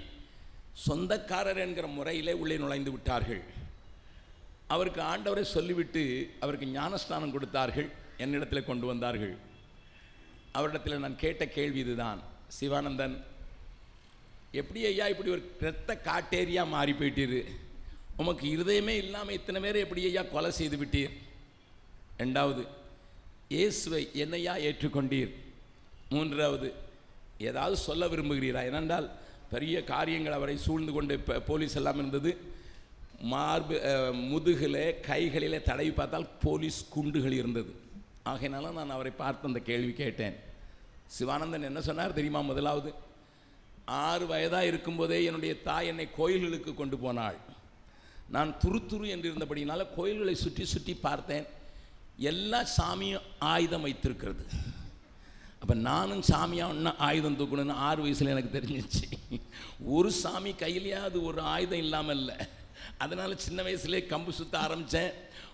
சொந்தக்காரர் என்கிற முறையிலே உள்ளே நுழைந்து விட்டார்கள். அவருக்கு ஆண்டவரை சொல்லிவிட்டு அவருக்கு ஞானஸ்நானம் கொடுத்தார்கள். என்னிடத்தில் கொண்டு வந்தார்கள். அவரிடத்தில் நான் கேட்ட கேள்வி இதுதான். சிவானந்தன் எப்படி ஐயா இப்படி ஒரு இரத்த காட்டேரியா மாறி போயிட்டீரு? உமக்கு இருதயமே இல்லாமல் இத்தனை பேரை எப்படி ஐயா கொலை செய்து விட்டீர்? ரெண்டாவது இயேசுவை என்னையா ஏற்றுக்கொண்டீர்? மூன்றாவது ஏதாவது சொல்ல விரும்புகிறீரா? ஏனென்றால் பெரிய காரியங்கள் அவரை சூழ்ந்து கொண்டு இப்போ போலீஸ் எல்லாம் இருந்தது. மார்பு முதுகில் கைகளிலே தடவி பார்த்தால் போலீஸ் குண்டுகள் இருந்தது. ஆகையினால நான் அவரை பார்த்து அந்த கேள்வி கேட்டேன். சிவானந்தன் என்ன சொன்னார் தெரியுமா முதலாவது? ஆறு வயதாக இருக்கும்போதே என்னுடைய தாய் என்னை கோயில்களுக்கு கொண்டு போனாள். நான் துரு துரு என்று இருந்தபடினால கோயில்களை சுற்றி சுற்றி பார்த்தேன். எல்லா சாமியும் ஆயுதம் வைத்திருக்கிறது. அப்போ நானும் சாமியாக ஒன்றா ஆயுதம் தூக்கணும்னு ஆறு வயசில் எனக்கு தெரிஞ்சிச்சு. ஒரு சாமி கையிலேயாவது ஒரு ஆயுதம் இல்லாமல் இல்லை. அதனால் சின்ன வயசுலேயே கம்பு சுற்ற ஆரம்பித்தேன்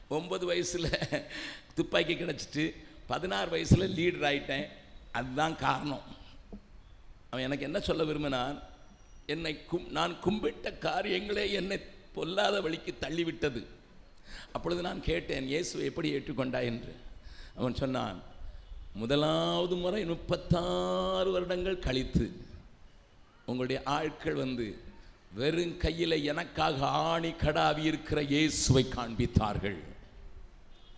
ஒம்பது வயசில் துப்பாக்கி கிடச்சிட்டு பதினாறு வயசில் லீடர் ஆயிட்டேன். அதுதான் காரணம். அவன் எனக்கு என்ன சொல்ல விரும்பினான்? என்னை கும் நான் கும்பிட்ட காரியங்களே என்னை பொல்லாத வழிக்கு தள்ளிவிட்டது. அப்பொழுது நான் கேட்டேன் இயேசுவை எப்படி ஏற்றுக்கொண்டாய்? என்று. அவன் சொன்னான் முதலாவது முறை முப்பத்தாறு வருடங்கள் கழித்து உங்களுடைய ஆட்கள் வந்து வெறும் கையில் எனக்காக ஆணி கடாவி இருக்கிற இயேசுவை காண்பித்தார்கள்.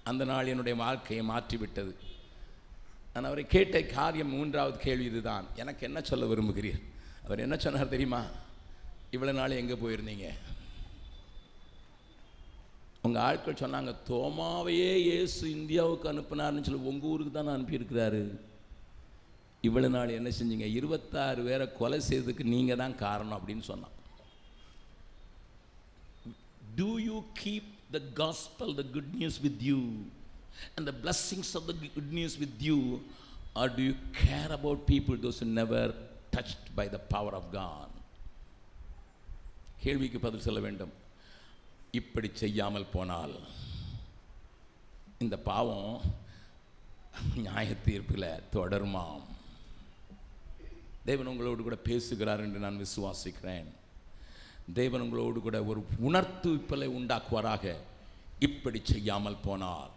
அந்த நாள் என்னுடைய வாழ்க்கையை மாற்றிவிட்டது. நான் அவரை கேட்ட காரியம் மூன்றாவது கேள்வி இதுதான். எனக்கு என்ன சொல்ல விரும்புகிறீர்? அவர் என்ன சொன்னார் தெரியுமா? இவ்வளோ நாள் எங்கே போயிருந்தீங்க? உங்கள் ஆட்கள் சொன்னாங்க தோமாவையே இயேசு இந்தியாவுக்கு அனுப்பினார்னு சொல்லி உங்கள் ஊருக்கு தான் அனுப்பியிருக்கிறாரு இவ்வளோ நாள் என்ன செஞ்சீங்க இருபத்தாறு பேரை கொலை செய்ததுக்கு நீங்கள் தான் காரணம் அப்படின்னு சொன்னான் do you keep the gospel the good news with you and the blessings of the good news with you or do you care about people those never touched by the power of con கேள்விக்கு பதில் சொல்ல வேண்டும் இப்படி செய்யாமல் போனால் இந்த பாவம் நியாய தீர்ப்பில் தொடருமாம். தேவன் உங்களோடு கூட பேசுகிறார் என்று நான் விசுவாசிக்கிறேன். தேவன் உங்களோடு கூட ஒரு உணர்த்துவிப்பலை உண்டாக்குவாராக. இப்படி செய்யாமல் போனால்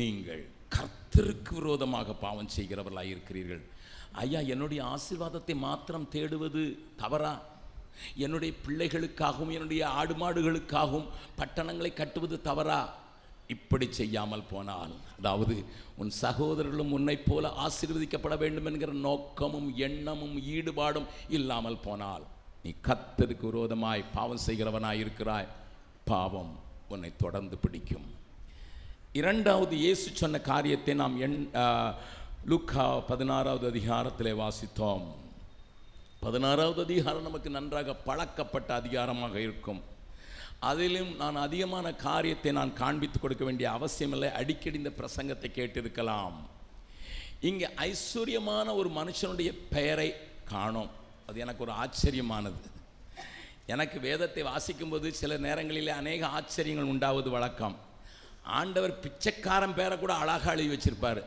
நீங்கள் கர்த்தருக்கு விரோதமாக பாவம் செய்கிறவர்களாக இருக்கிறீர்கள் ஐயா என்னுடைய ஆசீர்வாதத்தை மாத்திரம் தேடுவது தவறா? என்னுடைய பிள்ளைகளுக்காகவும் என்னுடைய ஆடு மாடுகளுக்காகவும் பட்டணங்களை கட்டுவது தவறா? இப்படி செய்யாமல் போனால் அதாவது உன் சகோதரர்களும் உன்னைப் போல ஆசீர்வதிக்கப்பட வேண்டும் என்கிற நோக்கமும் எண்ணமும் ஈடுபாடும் இல்லாமல் போனால் நீ கத்தருக்கு விரோதமாய் பாவம் செய்கிறவனாய் இருக்கிறாய் பாவம் உன்னை தொடர்ந்து பிடிக்கும். இரண்டாவது இயேசு சொன்ன காரியத்தை நாம் எண் லுக்கா பதினாறாவது அதிகாரத்திலே வாசித்தோம். பதினாறாவது அதிகாரம் நமக்கு நன்றாக பழக்கப்பட்ட அதிகாரமாக இருக்கும். அதிலும் நான் அதிகமான காரியத்தை நான் காண்பித்து கொடுக்க வேண்டிய அவசியமில்லை. அடிக்கடி இந்த பிரசங்கத்தை கேட்டிருக்கலாம். இங்கே ஐஸ்வர்யமான ஒரு மனுஷனுடைய பெயரை காணோம். அது எனக்கு ஒரு ஆச்சரியமானது. எனக்கு வேதத்தை வாசிக்கும்போது சில நேரங்களிலே அநேக ஆச்சரியங்கள் உண்டாவது வழக்கம். ஆண்டவர் பிச்சைக்காரன் பேரை கூட அழகாக எழுதி வச்சிருப்பார்.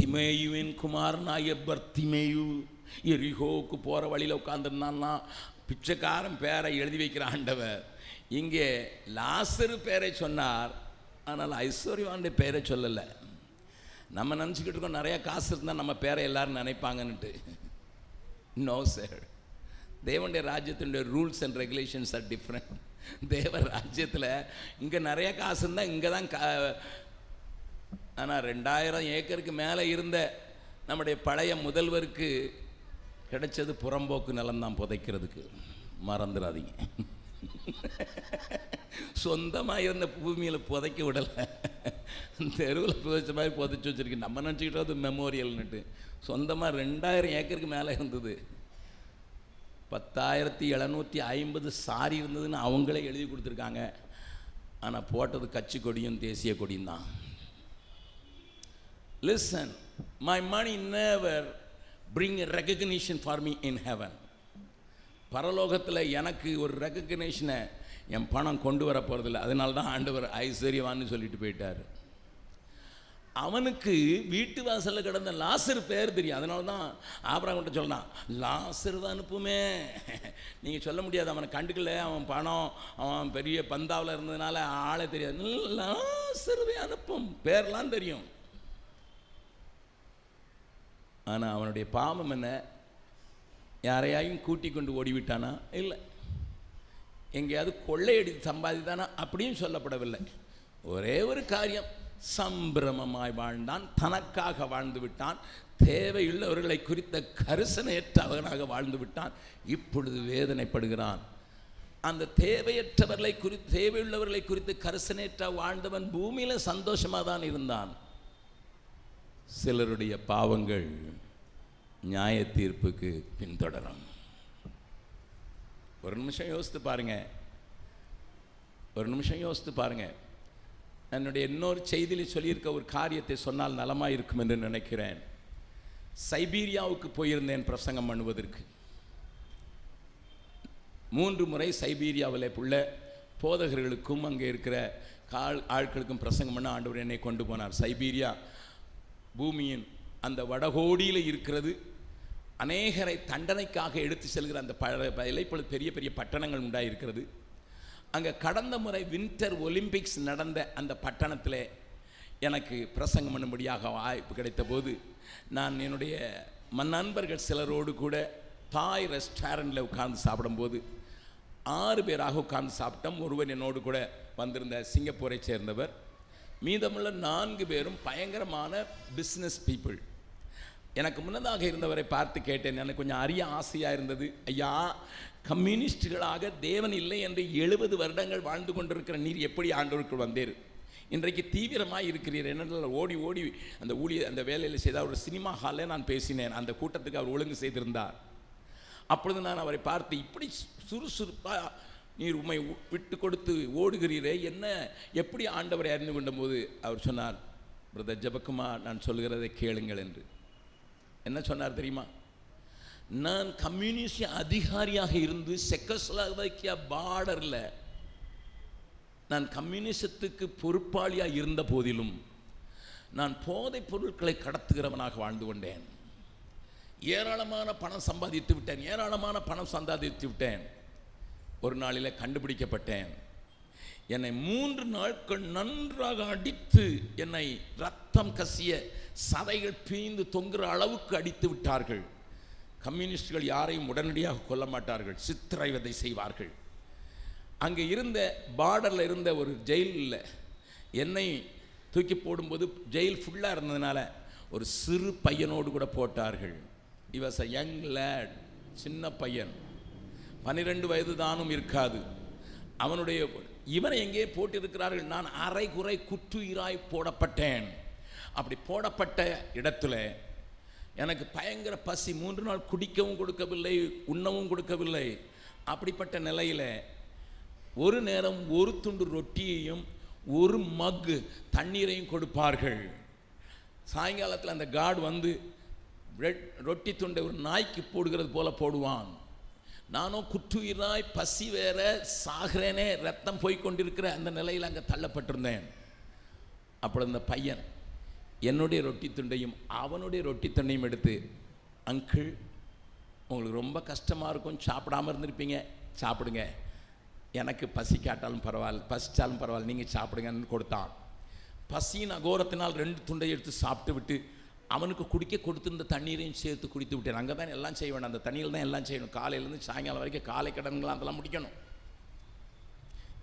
திமேயுவின் குமாரனாகிய திமேயு எரிகோவுக்கு போகிற வழியில் உட்காந்துருந்தான்னா பிச்சைக்காரன் பேரை எழுதி வைக்கிற ஆண்டவர். இங்கே லாசரு பேரை சொன்னார். ஆனால் ஐஸ்வர்யவானுடைய பேரை சொல்லலை. நம்ம நினச்சிக்கிட்டு இருக்கோம் நிறைய காசு இருந்தால் நம்ம பேரை எல்லோரும் நினைப்பாங்கன்னுட்டு. நோ சார் தேவனுடைய ராஜ்யத்தினுடைய rules and regulations are different தேவ ராஜ்யத்தில் இங்கே நிறைய காசு இருந்தால் இங்கே தான் கா ஆனால் ரெண்டாயிரம் ஏக்கருக்கு மேலே இருந்த நம்முடைய பழைய முதல்வருக்கு கிடைச்சது புறம்போக்கு நிலம்தான் புதைக்கிறதுக்கு. மறந்துடாதீங்க சொந்தமாக இருந்த பூமியில் புதைக்க விடலை. தெருவில் புதைச்ச மாதிரி புதைச்சி வச்சிருக்கு நம்ம நினச்சிக்கிட்டோம் அது மெமோரியல்னுட்டு சொந்தமாக ரெண்டாயிரம் ஏக்கருக்கு மேலே இருந்தது. பத்தாயிரத்தி எழுநூற்றி ஐம்பது சாரி இருந்ததுன்னு அவங்களே எழுதி கொடுத்துருக்காங்க. ஆனால் போட்டது கட்சி கொடியும் தேசிய கொடியும் தான். Listen my money never bring recognition for me in heaven பரலோகத்தில் எனக்கு ஒரு ரெக்கக்னேஷனை என் பணம் கொண்டு வர போகிறதில்ல அதனால தான் ஆண்டவர் ஐஸ்வர்யவான்னு சொல்லிட்டு போயிட்டார். அவனுக்கு வீட்டு வாசலில் கிடந்த லாசர் பேர் தெரியும். அதனால தான் ஆபராங்கிட்ட சொல்லலாம் லாசர் தான் அனுப்புமே. நீங்கள் சொல்ல முடியாது. அவனை கண்டுக்கல. அவன் பணம் அவன் பெரிய பந்தாவில் இருந்ததுனால ஆளே தெரியாது. லாசருவே அனுப்பும். பேர்லாம் தெரியும். ஆனால் அவனுடைய பாவம் என்ன? யாரையாயும் கூட்டி கொண்டு ஓடிவிட்டானா? இல்லை. எங்கேயாவது கொள்ளையடி சம்பாதித்தானா? அப்படியும் சொல்லப்படவில்லை. ஒரே ஒரு காரியம் சம்பிரமமாய் வாழ்ந்தான் தனக்காக வாழ்ந்து விட்டான் தேவையுள்ளவர்களை குறித்த கரிசனையற்றவனாக வாழ்ந்து விட்டான் இப்பொழுது வேதனைப்படுகிறான். அந்த தேவையற்றவர்களை குறித்து தேவையுள்ளவர்களை குறித்து கரிசனையற்ற வாழ்ந்தவன் பூமியில் சந்தோஷமாக தான் இருந்தான். சிலருடைய பாவங்கள் நியாய தீர்ப்புக்கு பின்தொடரும். ஒரு நிமிஷம் யோசித்து பாருங்க. ஒரு நிமிஷம் யோசித்து பாருங்க. என்னுடைய இன்னொரு செய்தியில் சொல்லியிருக்க ஒரு காரியத்தை சொன்னால் நலமாக இருக்கும் என்று நினைக்கிறேன். சைபீரியாவுக்கு போயிருந்தேன் பிரசங்கம் பண்ணுவதற்கு. மூன்று முறை சைபீரியாவில் உள்ள போதகர்களுக்கும் அங்கே இருக்கிற கால் ஆட்களுக்கும் பிரசங்கம் பண்ண ஆண்டவர் என்னை கொண்டு போனார். சைபீரியா பூமியின் அந்த வடகோடியில் இருக்கிறது. அநேகரை தண்டனைக்காக எடுத்து செல்கிற அந்த ப இலைப்பொழுது பெரிய பெரிய பட்டணங்கள் உண்டாயிருக்கிறது. அங்கே கடந்த முறை வின்டர் ஒலிம்பிக்ஸ் நடந்த அந்த பட்டணத்தில் எனக்கு பிரசங்கம் பண்ணும்படியாக வாய்ப்பு கிடைத்த போது நான் என்னுடைய மன் நண்பர்கள் சிலரோடு கூட தாய் ரெஸ்டாரண்ட்டில் உட்கார்ந்து சாப்பிடும்போது ஆறு பேராக உட்கார்ந்து சாப்பிட்டோம். ஒருவர் என்னோடு கூட வந்திருந்த சிங்கப்பூரை சேர்ந்தவர். மீதமுள்ள நான்கு பேரும் பயங்கரமான பிஸ்னஸ் பீப்புள் எனக்கு முன்னதாக இருந்தவரை பார்த்து கேட்டேன். எனக்கு கொஞ்சம் அரிய ஆசையாக இருந்தது. ஐயா கம்யூனிஸ்டுகளாக தேவன் இல்லை என்று எழுபது வருடங்கள் வாழ்ந்து கொண்டிருக்கிற நீர் எப்படி ஆண்டோருக்குள் வந்தேர்? இன்றைக்கு தீவிரமாக இருக்கிறீர். என்னென்ன ஓடி ஓடி அந்த ஊழியர் அந்த வேலையில் செய்த ஒரு சினிமா ஹாலில் நான் பேசினேன். அந்த கூட்டத்துக்கு அவர் ஒழுங்கு செய்திருந்தார். அப்பொழுது நான் அவரை பார்த்து இப்படி சுறுசுறுப்பாக நீர் உண்மை விட்டு கொடுத்து ஓடுகிறீரே என்ன எப்படி ஆண்டவரை அறிந்து கொண்டபோது அவர் சொன்னார் பிரதர் ஜபக்குமா நான் சொல்கிறதை கேளுங்கள் என்று. என்ன சொன்னார் தெரியுமா? நான் கம்யூனிஸ்ட் அதிகாரியாக இருந்து செக்கஸ்லோவாக்கியா பார்டரில் நான் கம்யூனிசத்துக்கு பொறுப்பாளியாக இருந்த போதிலும் நான் போதைப் பொருட்களை கடத்துகிறவனாக வாழ்ந்து கொண்டேன். ஏராளமான பணம் சம்பாதித்து விட்டேன். ஏராளமான பணம் சம்பாதித்து விட்டேன். ஒரு நாளில் கண்டுபிடிக்கப்பட்டேன். என்னை மூன்று நாட்கள் நன்றாக அடித்து என்னை ரத்தம் கசிய சதைகள் பீந்து தொங்குற அளவுக்கு அடித்து விட்டார்கள். கம்யூனிஸ்டுகள் யாரையும் உடனடியாக கொல்ல மாட்டார்கள். சித்திரைவதை செய்வார்கள். அங்கே இருந்த பார்டரில் இருந்த ஒரு ஜெயிலில் என்னை தூக்கி போடும்போது ஜெயில் ஃபுல்லாக இருந்ததுனால ஒரு சிறு பையனோடு கூட போட்டார்கள். இவஸ் அ யங் லேட் சின்ன பையன். பன்னிரெண்டு வயது தானும் இருக்காது. அவனுடைய இவனை எங்கே போட்டிருக்கிறார்கள்? நான் அரை குறை குற்றுயிராய் போடப்பட்டேன். அப்படி போடப்பட்ட இடத்துல எனக்கு பயங்கர பசி மூன்று நாள் குடிக்கவும் கொடுக்கவில்லை உண்ணவும் கொடுக்கவில்லை. அப்படிப்பட்ட நிலையில் ஒரு நேரம் ஒரு துண்டு ரொட்டியையும் ஒரு மக்கு தண்ணீரையும் கொடுப்பார்கள். சாயங்காலத்தில் அந்த காட் வந்து ரொட்டி துண்டை ஒரு நாய்க்கு போடுகிறது போல போடுவான். நானும் குற்றுயிராய் பசி வேற சாகிறேனே ரத்தம் போய்கொண்டிருக்கிற அந்த நிலையில் அங்கே தள்ளப்பட்டிருந்தேன். அப்பொழுது அந்த பையன் என்னுடைய ரொட்டி துண்டையும் அவனுடைய ரொட்டி துண்டையும் எடுத்து அங்கிள் உங்களுக்கு ரொம்ப கஷ்டமாக இருக்கும் சாப்பிடாம இருந்திருப்பீங்க சாப்பிடுங்க. எனக்கு பசி காட்டாலும் பரவாயில்ல பசிச்சாலும் பரவாயில்ல நீங்கள் சாப்பிடுங்கன்னு கொடுத்தான். பசியின் அகோரத்தினால் ரெண்டு துண்டை எடுத்து சாப்பிட்டு விட்டு அவனுக்கு குடிக்க கொடுத்துருந்த தண்ணீரையும் சேர்த்து குடித்து விட்டேன். அங்கே தான் எல்லாம் செய்ய அந்த தண்ணியில் தான் எல்லாம் செய்யணும். காலையிலேருந்து சாயங்காலம் வரைக்கும் காலை கடன்களாம் அதெல்லாம் முடிக்கணும்.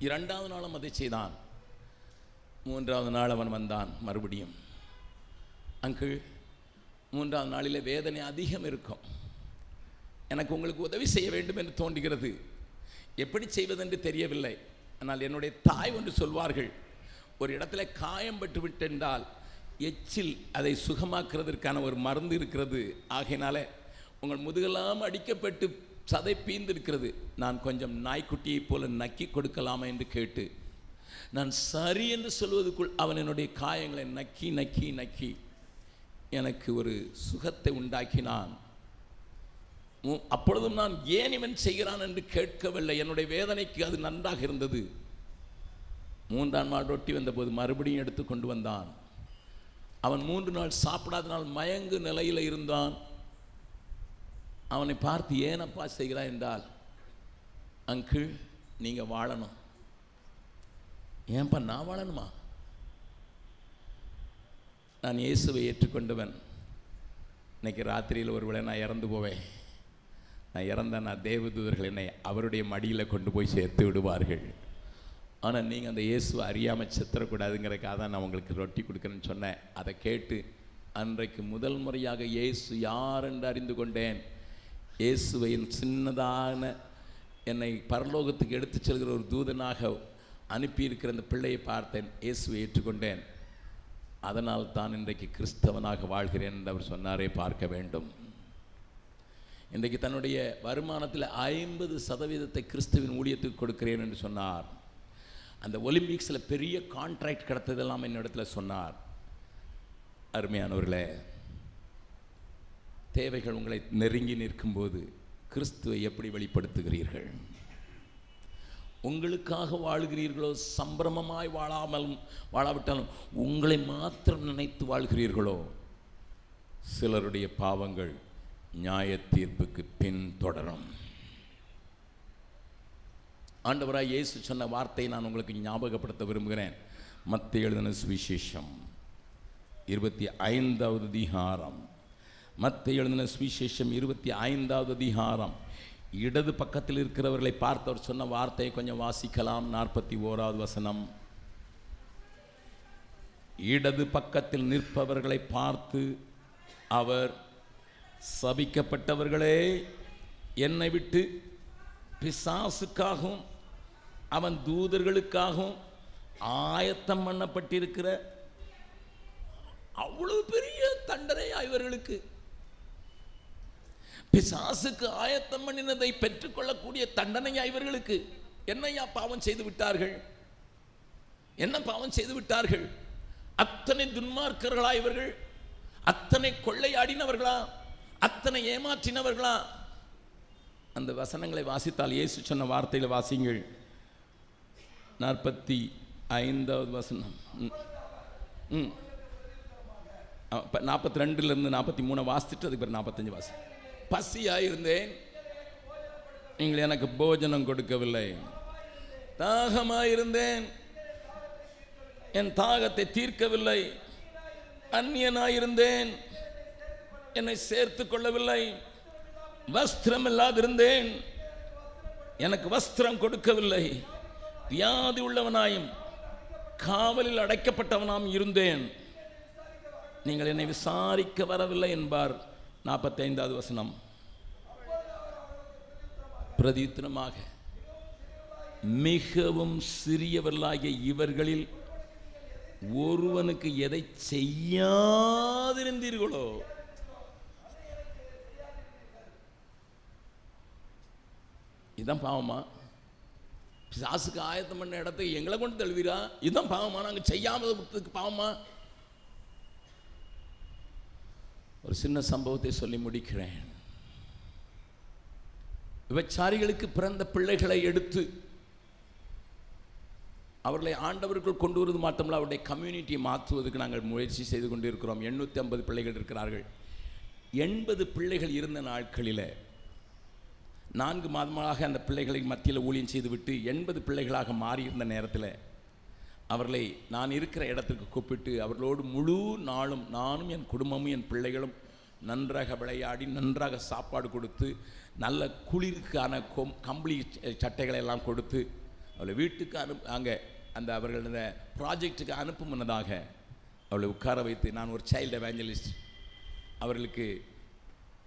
இரண்டாவது நாளும் அதை செய்தான். மூன்றாவது நாள் அவன் வந்தான் மறுபடியும். அங்கிள் மூன்றாவது நாளில் வேதனை அதிகம் இருக்கும். எனக்கு உங்களுக்கு உதவி செய்ய வேண்டும் என்று தோன்றுகிறது. எப்படி செய்வதென்று தெரியவில்லை. ஆனால் என்னுடைய தாய் ஒன்று சொல்வார்கள் ஒரு இடத்துல காயம் பட்டு விட்டென்றால் எச்சில் அதை சுகமாக்குறதற்கான ஒரு மருந்து இருக்கிறது. ஆகையினால உங்கள் முதுகெல்லாம் அடிக்கப்பட்டு சதை பீந்திருக்கிறது. நான் கொஞ்சம் நாய்க்குட்டியைப் போல நக்கி கொடுக்கலாமா என்று கேட்டு நான் சரி என்று சொல்வதற்குள் அவன் என்னுடைய காயங்களை நக்கி நக்கி நக்கி எனக்கு ஒரு சுகத்தை உண்டாக்கினான். உ- அப்பொழுதும் நான் ஏன் இவன் செய்கிறான் என்று கேட்கவில்லை. என்னுடைய வேதனைக்கு அது நன்றாக இருந்தது. மூன்றாம் நாள் ரொட்டி வந்தபோது மறுபடியும் எடுத்து கொண்டு வந்தான். அவன் மூன்று நாள் சாப்பிடாத நாள் மயங்கு நிலையில் இருந்தான். அவனை பார்த்து ஏனப்பா செய்கிறாய் என்றால் அங்கிள் நீங்கள் வாழணும். ஏன்பா நான் வாழணுமா? நான் இயேசுவை ஏற்றுக்கொண்டவன். இன்னைக்கு ராத்திரியில் ஒருவேளை நான் இறந்து போவேன். நான் இறந்த நான் தேவதூதர்கள் என்னை அவருடைய மடியில் கொண்டு போய் சேர்த்து விடுவார்கள். ஆனால் நீங்கள் அந்த இயேசுவை அறியாமல் செத்துறக்கூடாதுங்கிறதுக்காக தான் நான் உங்களுக்கு ரொட்டி கொடுக்குறேன்னு சொன்னேன். அதை கேட்டு அன்றைக்கு முதல் முறையாக இயேசு யார் என்று அறிந்து கொண்டேன். இயேசுவை சின்னதான என்னை பரலோகத்துக்கு எடுத்துச் செல்கிற ஒரு தூதனாக அனுப்பியிருக்கிற அந்த பிள்ளையை பார்த்தேன். இயேசுவை ஏற்றுக்கொண்டேன். அதனால் தான் இன்றைக்கு கிறிஸ்தவனாக வாழ்கிறேன் என்று அவர் சொன்னாரே பார்க்க வேண்டும். இன்றைக்கு தன்னுடைய வருமானத்தில் ஐம்பது சதவீதத்தை கிறிஸ்துவின் ஊழியத்துக்கு கொடுக்கிறேன் என்று சொன்னார். அந்த ஒலிம்பிக்ஸில் பெரிய கான்ட்ராக்ட் கிடைத்ததெல்லாம் என்னிடத்தில் சொன்னார். அருமையானவர்களே தேவைகள் உங்களை நெருங்கி நிற்கும்போது கிறிஸ்துவை எப்படி வெளிப்படுத்துகிறீர்கள்? உங்களுக்காக வாழ்கிறீர்களோ சம்பிரமமாய் வாழாமலும் வாழாவிட்டாலும் உங்களை மாத்திரம் நினைத்து வாழ்கிறீர்களோ சிலருடைய பாவங்கள் நியாய தீர்ப்புக்கு பின் தொடரும். ஆண்டவராக இயேசு சொன்ன வார்த்தையை நான் உங்களுக்கு ஞாபகப்படுத்த விரும்புகிறேன். மத்திய எழுதின சுவிசேஷம் இருபத்தி ஐந்தாவது அதிகாரம். மத்திய எழுதின சுவிசேஷம் இருபத்தி ஐந்தாவது அதிகாரம். இடது பக்கத்தில் இருக்கிறவர்களை பார்த்தவர் சொன்ன வார்த்தையை கொஞ்சம் வாசிக்கலாம். நாற்பத்தி ஓராவது வசனம். இடது பக்கத்தில் நிற்பவர்களை பார்த்து அவர் சபிக்கப்பட்டவர்களே என்னை விட்டு பிசாசுக்காகவும் அவன் தூதர்களுக்காகவும் ஆயத்தம் பண்ணப்பட்டிருக்கிற அவ்வளவு பெரிய தண்டனையா இவர்களுக்கு. பிசாசுக்கு ஆயத்தம் பண்ணினதை பெற்றுக்கொள்ளக்கூடிய தண்டனையா இவர்களுக்கு. என்னையா பாவம் செய்து விட்டார்கள்? என்ன பாவம் செய்து விட்டார்கள்? அத்தனை துன்மார்க்கர்களா இவர்கள்? அத்தனை கொள்ளையாடினவர்களா? அத்தனை ஏமாற்றினவர்களா? அந்த வசனங்களை வாசித்தால் இயேசு சொன்ன வார்த்தையில் வாசிங்கள் நாற்பத்தி ஐந்தாவது வசனம். ம். ம். நாற்பத்தி ரெண்டுலேருந்து நாற்பத்தி மூணு வாசிச்சுட்டு அதுக்கு பிறகு நாற்பத்தஞ்சு வாசி. பசியாக இருந்தேன் நீங்கள் எனக்கு போஜனம் கொடுக்கவில்லை. தாகமாக இருந்தேன் என் தாகத்தை தீர்க்கவில்லை. அந்நியனாயிருந்தேன். என்னை சேர்த்து கொள்ளவில்லை. வஸ்திரம் இல்லாதிருந்தேன் எனக்கு வஸ்திரம் கொடுக்கவில்லை. வியாதி உள்ளவனாயும் காவலில் அடைக்கப்பட்டவனாம் இருந்தேன். நீங்கள் என்னை விசாரிக்க வரவில்லை என்பார் நாற்பத்தைந்தாவது வசனம். பிரதித்திரமாக மிகவும் சிறியவர்களாகிய இவர்களில் ஒருவனுக்கு எதை செய்யாதிருந்தீர்களோ இதுதான் பாவமா? பிசாசுக்கு ஆயத்தம் பண்ண இடத்துக்கு எங்களை கொண்டு தழுவீரா இதுதான் பாவமா? நாங்கள் செய்யாமல் விட்டதுக்கு பாவமா? ஒரு சின்ன சம்பவத்தை சொல்லி முடிக்கிறேன். விபச்சாரிகளுக்கு பிறந்த பிள்ளைகளை எடுத்து அவர்களை ஆண்டவர்கள் கொண்டு வருவது மாத்தமில்ல அவருடைய கம்யூனிட்டியை மாற்றுவதற்கு நாங்கள் முயற்சி செய்து கொண்டு இருக்கிறோம் எண்ணூற்றி ஐம்பது பிள்ளைகள் இருக்கிறார்கள். எண்பது பிள்ளைகள் இருந்த நாட்களில் நான்கு மாதமாக அந்த பிள்ளைகளை மத்தியில் ஊழியம் செய்துவிட்டு எண்பது பிள்ளைகளாக மாறியிருந்த நேரத்தில் அவர்களை நான் இருக்கிற இடத்துக்கு கூப்பிட்டு அவர்களோடு முழு நாளும் நானும் என் குடும்பமும் என் பிள்ளைகளும் நன்றாக விளையாடி நன்றாக சாப்பாடு கொடுத்து நல்ல குளிருக்கான கொம் கம்பளி ச- சட்டைகளை எல்லாம் கொடுத்து அவளை வீட்டுக்கு அனு அங்கே அந்த அவர்கள் அந்த ப்ராஜெக்ட்டுக்கு அனுப்பும் முன்னதாக அவளை உட்கார வைத்து நான் ஒரு சைல்டு எவாஞ்சலிஸ்ட் அவர்களுக்கு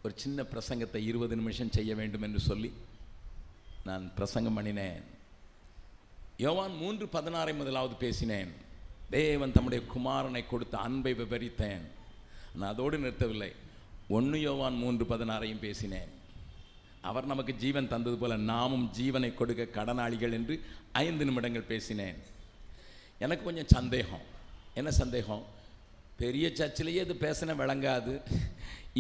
ஒரு சின்ன பிரசங்கத்தை இருபது நிமிஷம் செய்ய வேண்டும் என்று சொல்லி நான் பிரசங்கம் பண்ணினேன். யோவான் மூன்று பதினாறை முதலாவது பேசினேன். தேவன் தம்முடைய குமாரனை கொடுத்த அன்பை விவரித்தேன். நான் அதோடு நிறுத்தவில்லை. ஒன்று யோவான் மூன்று பதினாறையும் பேசினேன். அவர் நமக்கு ஜீவன் தந்தது போல நாமும் ஜீவனை கொடுக்க கடனாளிகள் என்று ஐந்து நிமிடங்கள் பேசினேன். எனக்கு கொஞ்சம் சந்தேகம். என்ன சந்தேகம்? பெரிய சர்ச்சிலேயே இது பேசின விளங்காது.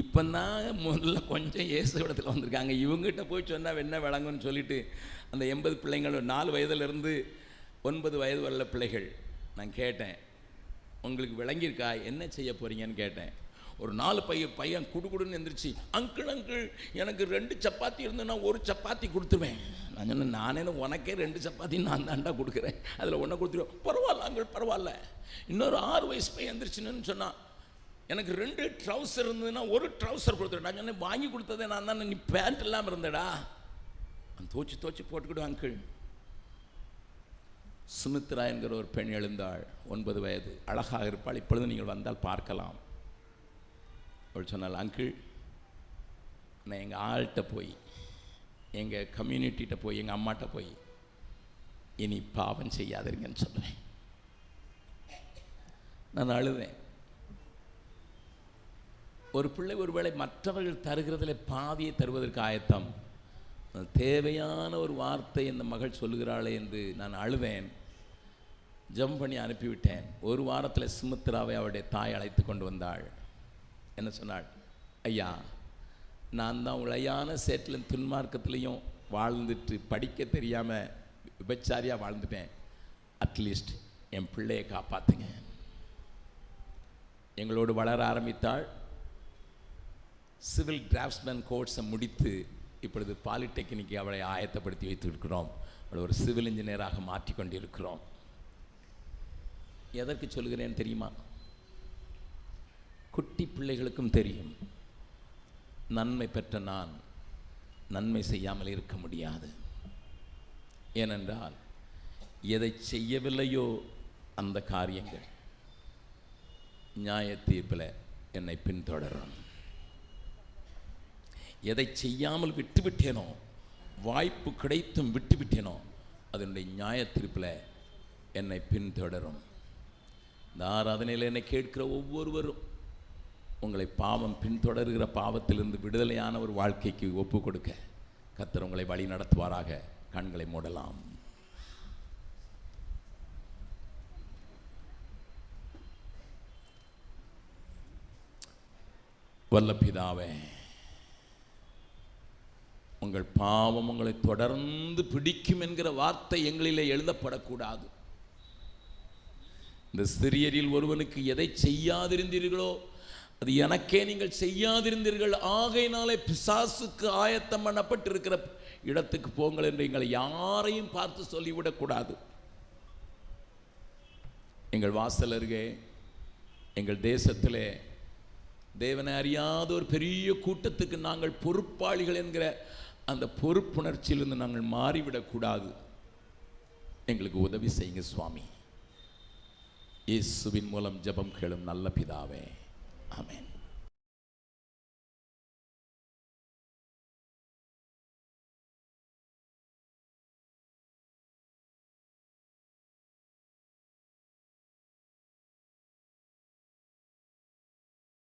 இப்போ தான் முதல்ல கொஞ்சம் இயேசு இடத்துல வந்திருக்காங்க. இவங்ககிட்ட போய் சொன்னால் என்ன விளங்கும்னு சொல்லிட்டு அந்த எண்பது பிள்ளைங்களும் நாலு வயதுலேருந்து ஒன்பது வயது வரல பிள்ளைகள். நான் கேட்டேன் உங்களுக்கு விளங்கியிருக்கா? என்ன செய்ய போகிறீங்கன்னு கேட்டேன். ஒரு நாலு பையன் பையன் குடுகுடுன்னு எந்திரிச்சு அங்கிள் அங்கிள் எனக்கு ரெண்டு சப்பாத்தி இருந்ததுன்னா ஒரு சப்பாத்தி கொடுத்துருவேன். நான் சொன்னேன் நானே உனக்கே ரெண்டு சப்பாத்தி நான் தாண்டா கொடுக்குறேன். அதில் ஒன்றை கொடுத்துருவேன். பரவாயில்ல அங்கிள் பரவாயில்ல. இன்னொரு ஆறு வயசு பையன் எந்திரிச்சுன்னு சொன்னான் எனக்கு ரெண்டு ட்ரௌசர் இருந்ததுன்னா ஒரு ட்ரௌசர் கொடுத்துருவேன். நான் சொன்னேன் வாங்கி கொடுத்ததே நான் தானே நீ பேண்ட் இல்லாமல் இருந்தடா. தோச்சு தோச்சு போட்டுக்கிடுவேன் அங்கிள். சுமித்ரா என்கிற ஒரு பெண் எழுந்தாள் ஒன்பது வயது அழகாக இருப்பாள். இப்பொழுது நீங்கள் வந்தால் பார்க்கலாம். அவள் சொன்னால் அங்கிள் நான் எங்கள் ஆள்கிட்ட போய் எங்கள் கம்யூனிட்டிகிட்ட போய் எங்கள் அம்மாட்ட போய் இனி பாவம் செய்யாதீங்கன்னு சொல்லுவேன் நான் அழுதேன். ஒரு பிள்ளை ஒருவேளை மற்றவர்கள் தருகிறதில் பாதியை தருவதற்கு ஆயத்தம். தேவையான ஒரு வார்த்தை இந்த மகள் சொல்லுகிறாளே என்று நான் அழுவேன் ஜம் பண்ணி அனுப்பிவிட்டேன். ஒரு வாரத்தில் சுமித்ராவை அவருடைய தாய் அழைத்து கொண்டு வந்தாள். என்ன சொன்னாள்? ஐயா நான் தான் உளையான சேட்டிலும் துன்மார்க்கத்துலேயும் வாழ்ந்துட்டு படிக்க தெரியாமல் விபச்சாரியாக வாழ்ந்துட்டேன். அட்லீஸ்ட் என் பிள்ளையை காப்பாற்றுங்க எங்களோடு வளர ஆரம்பித்தாள். சிவில் டிராஃப்ட்ஸ்மேன் கோர்ஸை முடித்து இப்பொழுது பாலிடெக்னிக்கு அவளை ஆயத்தப்படுத்தி வைத்திருக்கிறோம் அவளை ஒரு சிவில் இன்ஜினியராக மாற்றிக்கொண்டிருக்கிறோம். எதற்கு சொல்கிறேன் தெரியுமா? குட்டி பிள்ளைகளுக்கும் தெரியும். நன்மை பெற்ற நான் நன்மை செய்யாமல் இருக்க முடியாது. ஏனென்றால் எதை செய்யவில்லையோ அந்த காரியங்கள் நியாய தீர்ப்பில் என்னை பின்தொடரும். எதை செய்யாமல் விட்டுவிட்டேனோ வாய்ப்பு கிடைத்தும் விட்டுவிட்டேனோ அதனுடைய நியாய தீர்ப்பில் என்னை பின்தொடரும். இந்த ஆராதனையில் என்னை கேட்கிற ஒவ்வொருவரும் உங்களை பாவம் பின்தொடர்கிற பாவத்திலிருந்து விடுதலையான ஒரு வாழ்க்கைக்கு ஒப்பு கொடுக்க கத்தர் உங்களை வழி நடத்துவாராக. கண்களை மூடலாம். வல்ல பிதாவே உங்கள் பாவம் உங்களை தொடர்ந்து பிடிக்கும் என்கிற வார்த்தை எங்களிலே எழுதப்படக்கூடாது. இந்த சிறியரில் ஒருவனுக்கு எதை செய்யாதிருந்தீர்களோ அது எனக்கே நீங்கள் செய்யாதிருந்தீர்கள். ஆகையினாலே பிசாசுக்கு ஆயத்தம் பண்ணப்பட்டிருக்கிற இடத்துக்கு போங்கள் என்று எங்களை யாரையும் பார்த்து சொல்லிவிடக்கூடாது எங்கள் வாசல் அருகே எங்கள் தேசத்திலே தேவனை அறியாத ஒரு பெரிய கூட்டத்துக்கு நாங்கள் பொறுப்பாளிகள் என்கிற அந்த பொறுப்புணர்ச்சியிலிருந்து நாங்கள் மாறிவிடக்கூடாது எங்களுக்கு உதவி செய்யுங்க சுவாமி. இயேசுவின் மூலம் ஜெபம் கேளும் நல்ல பிதாவே. Amen.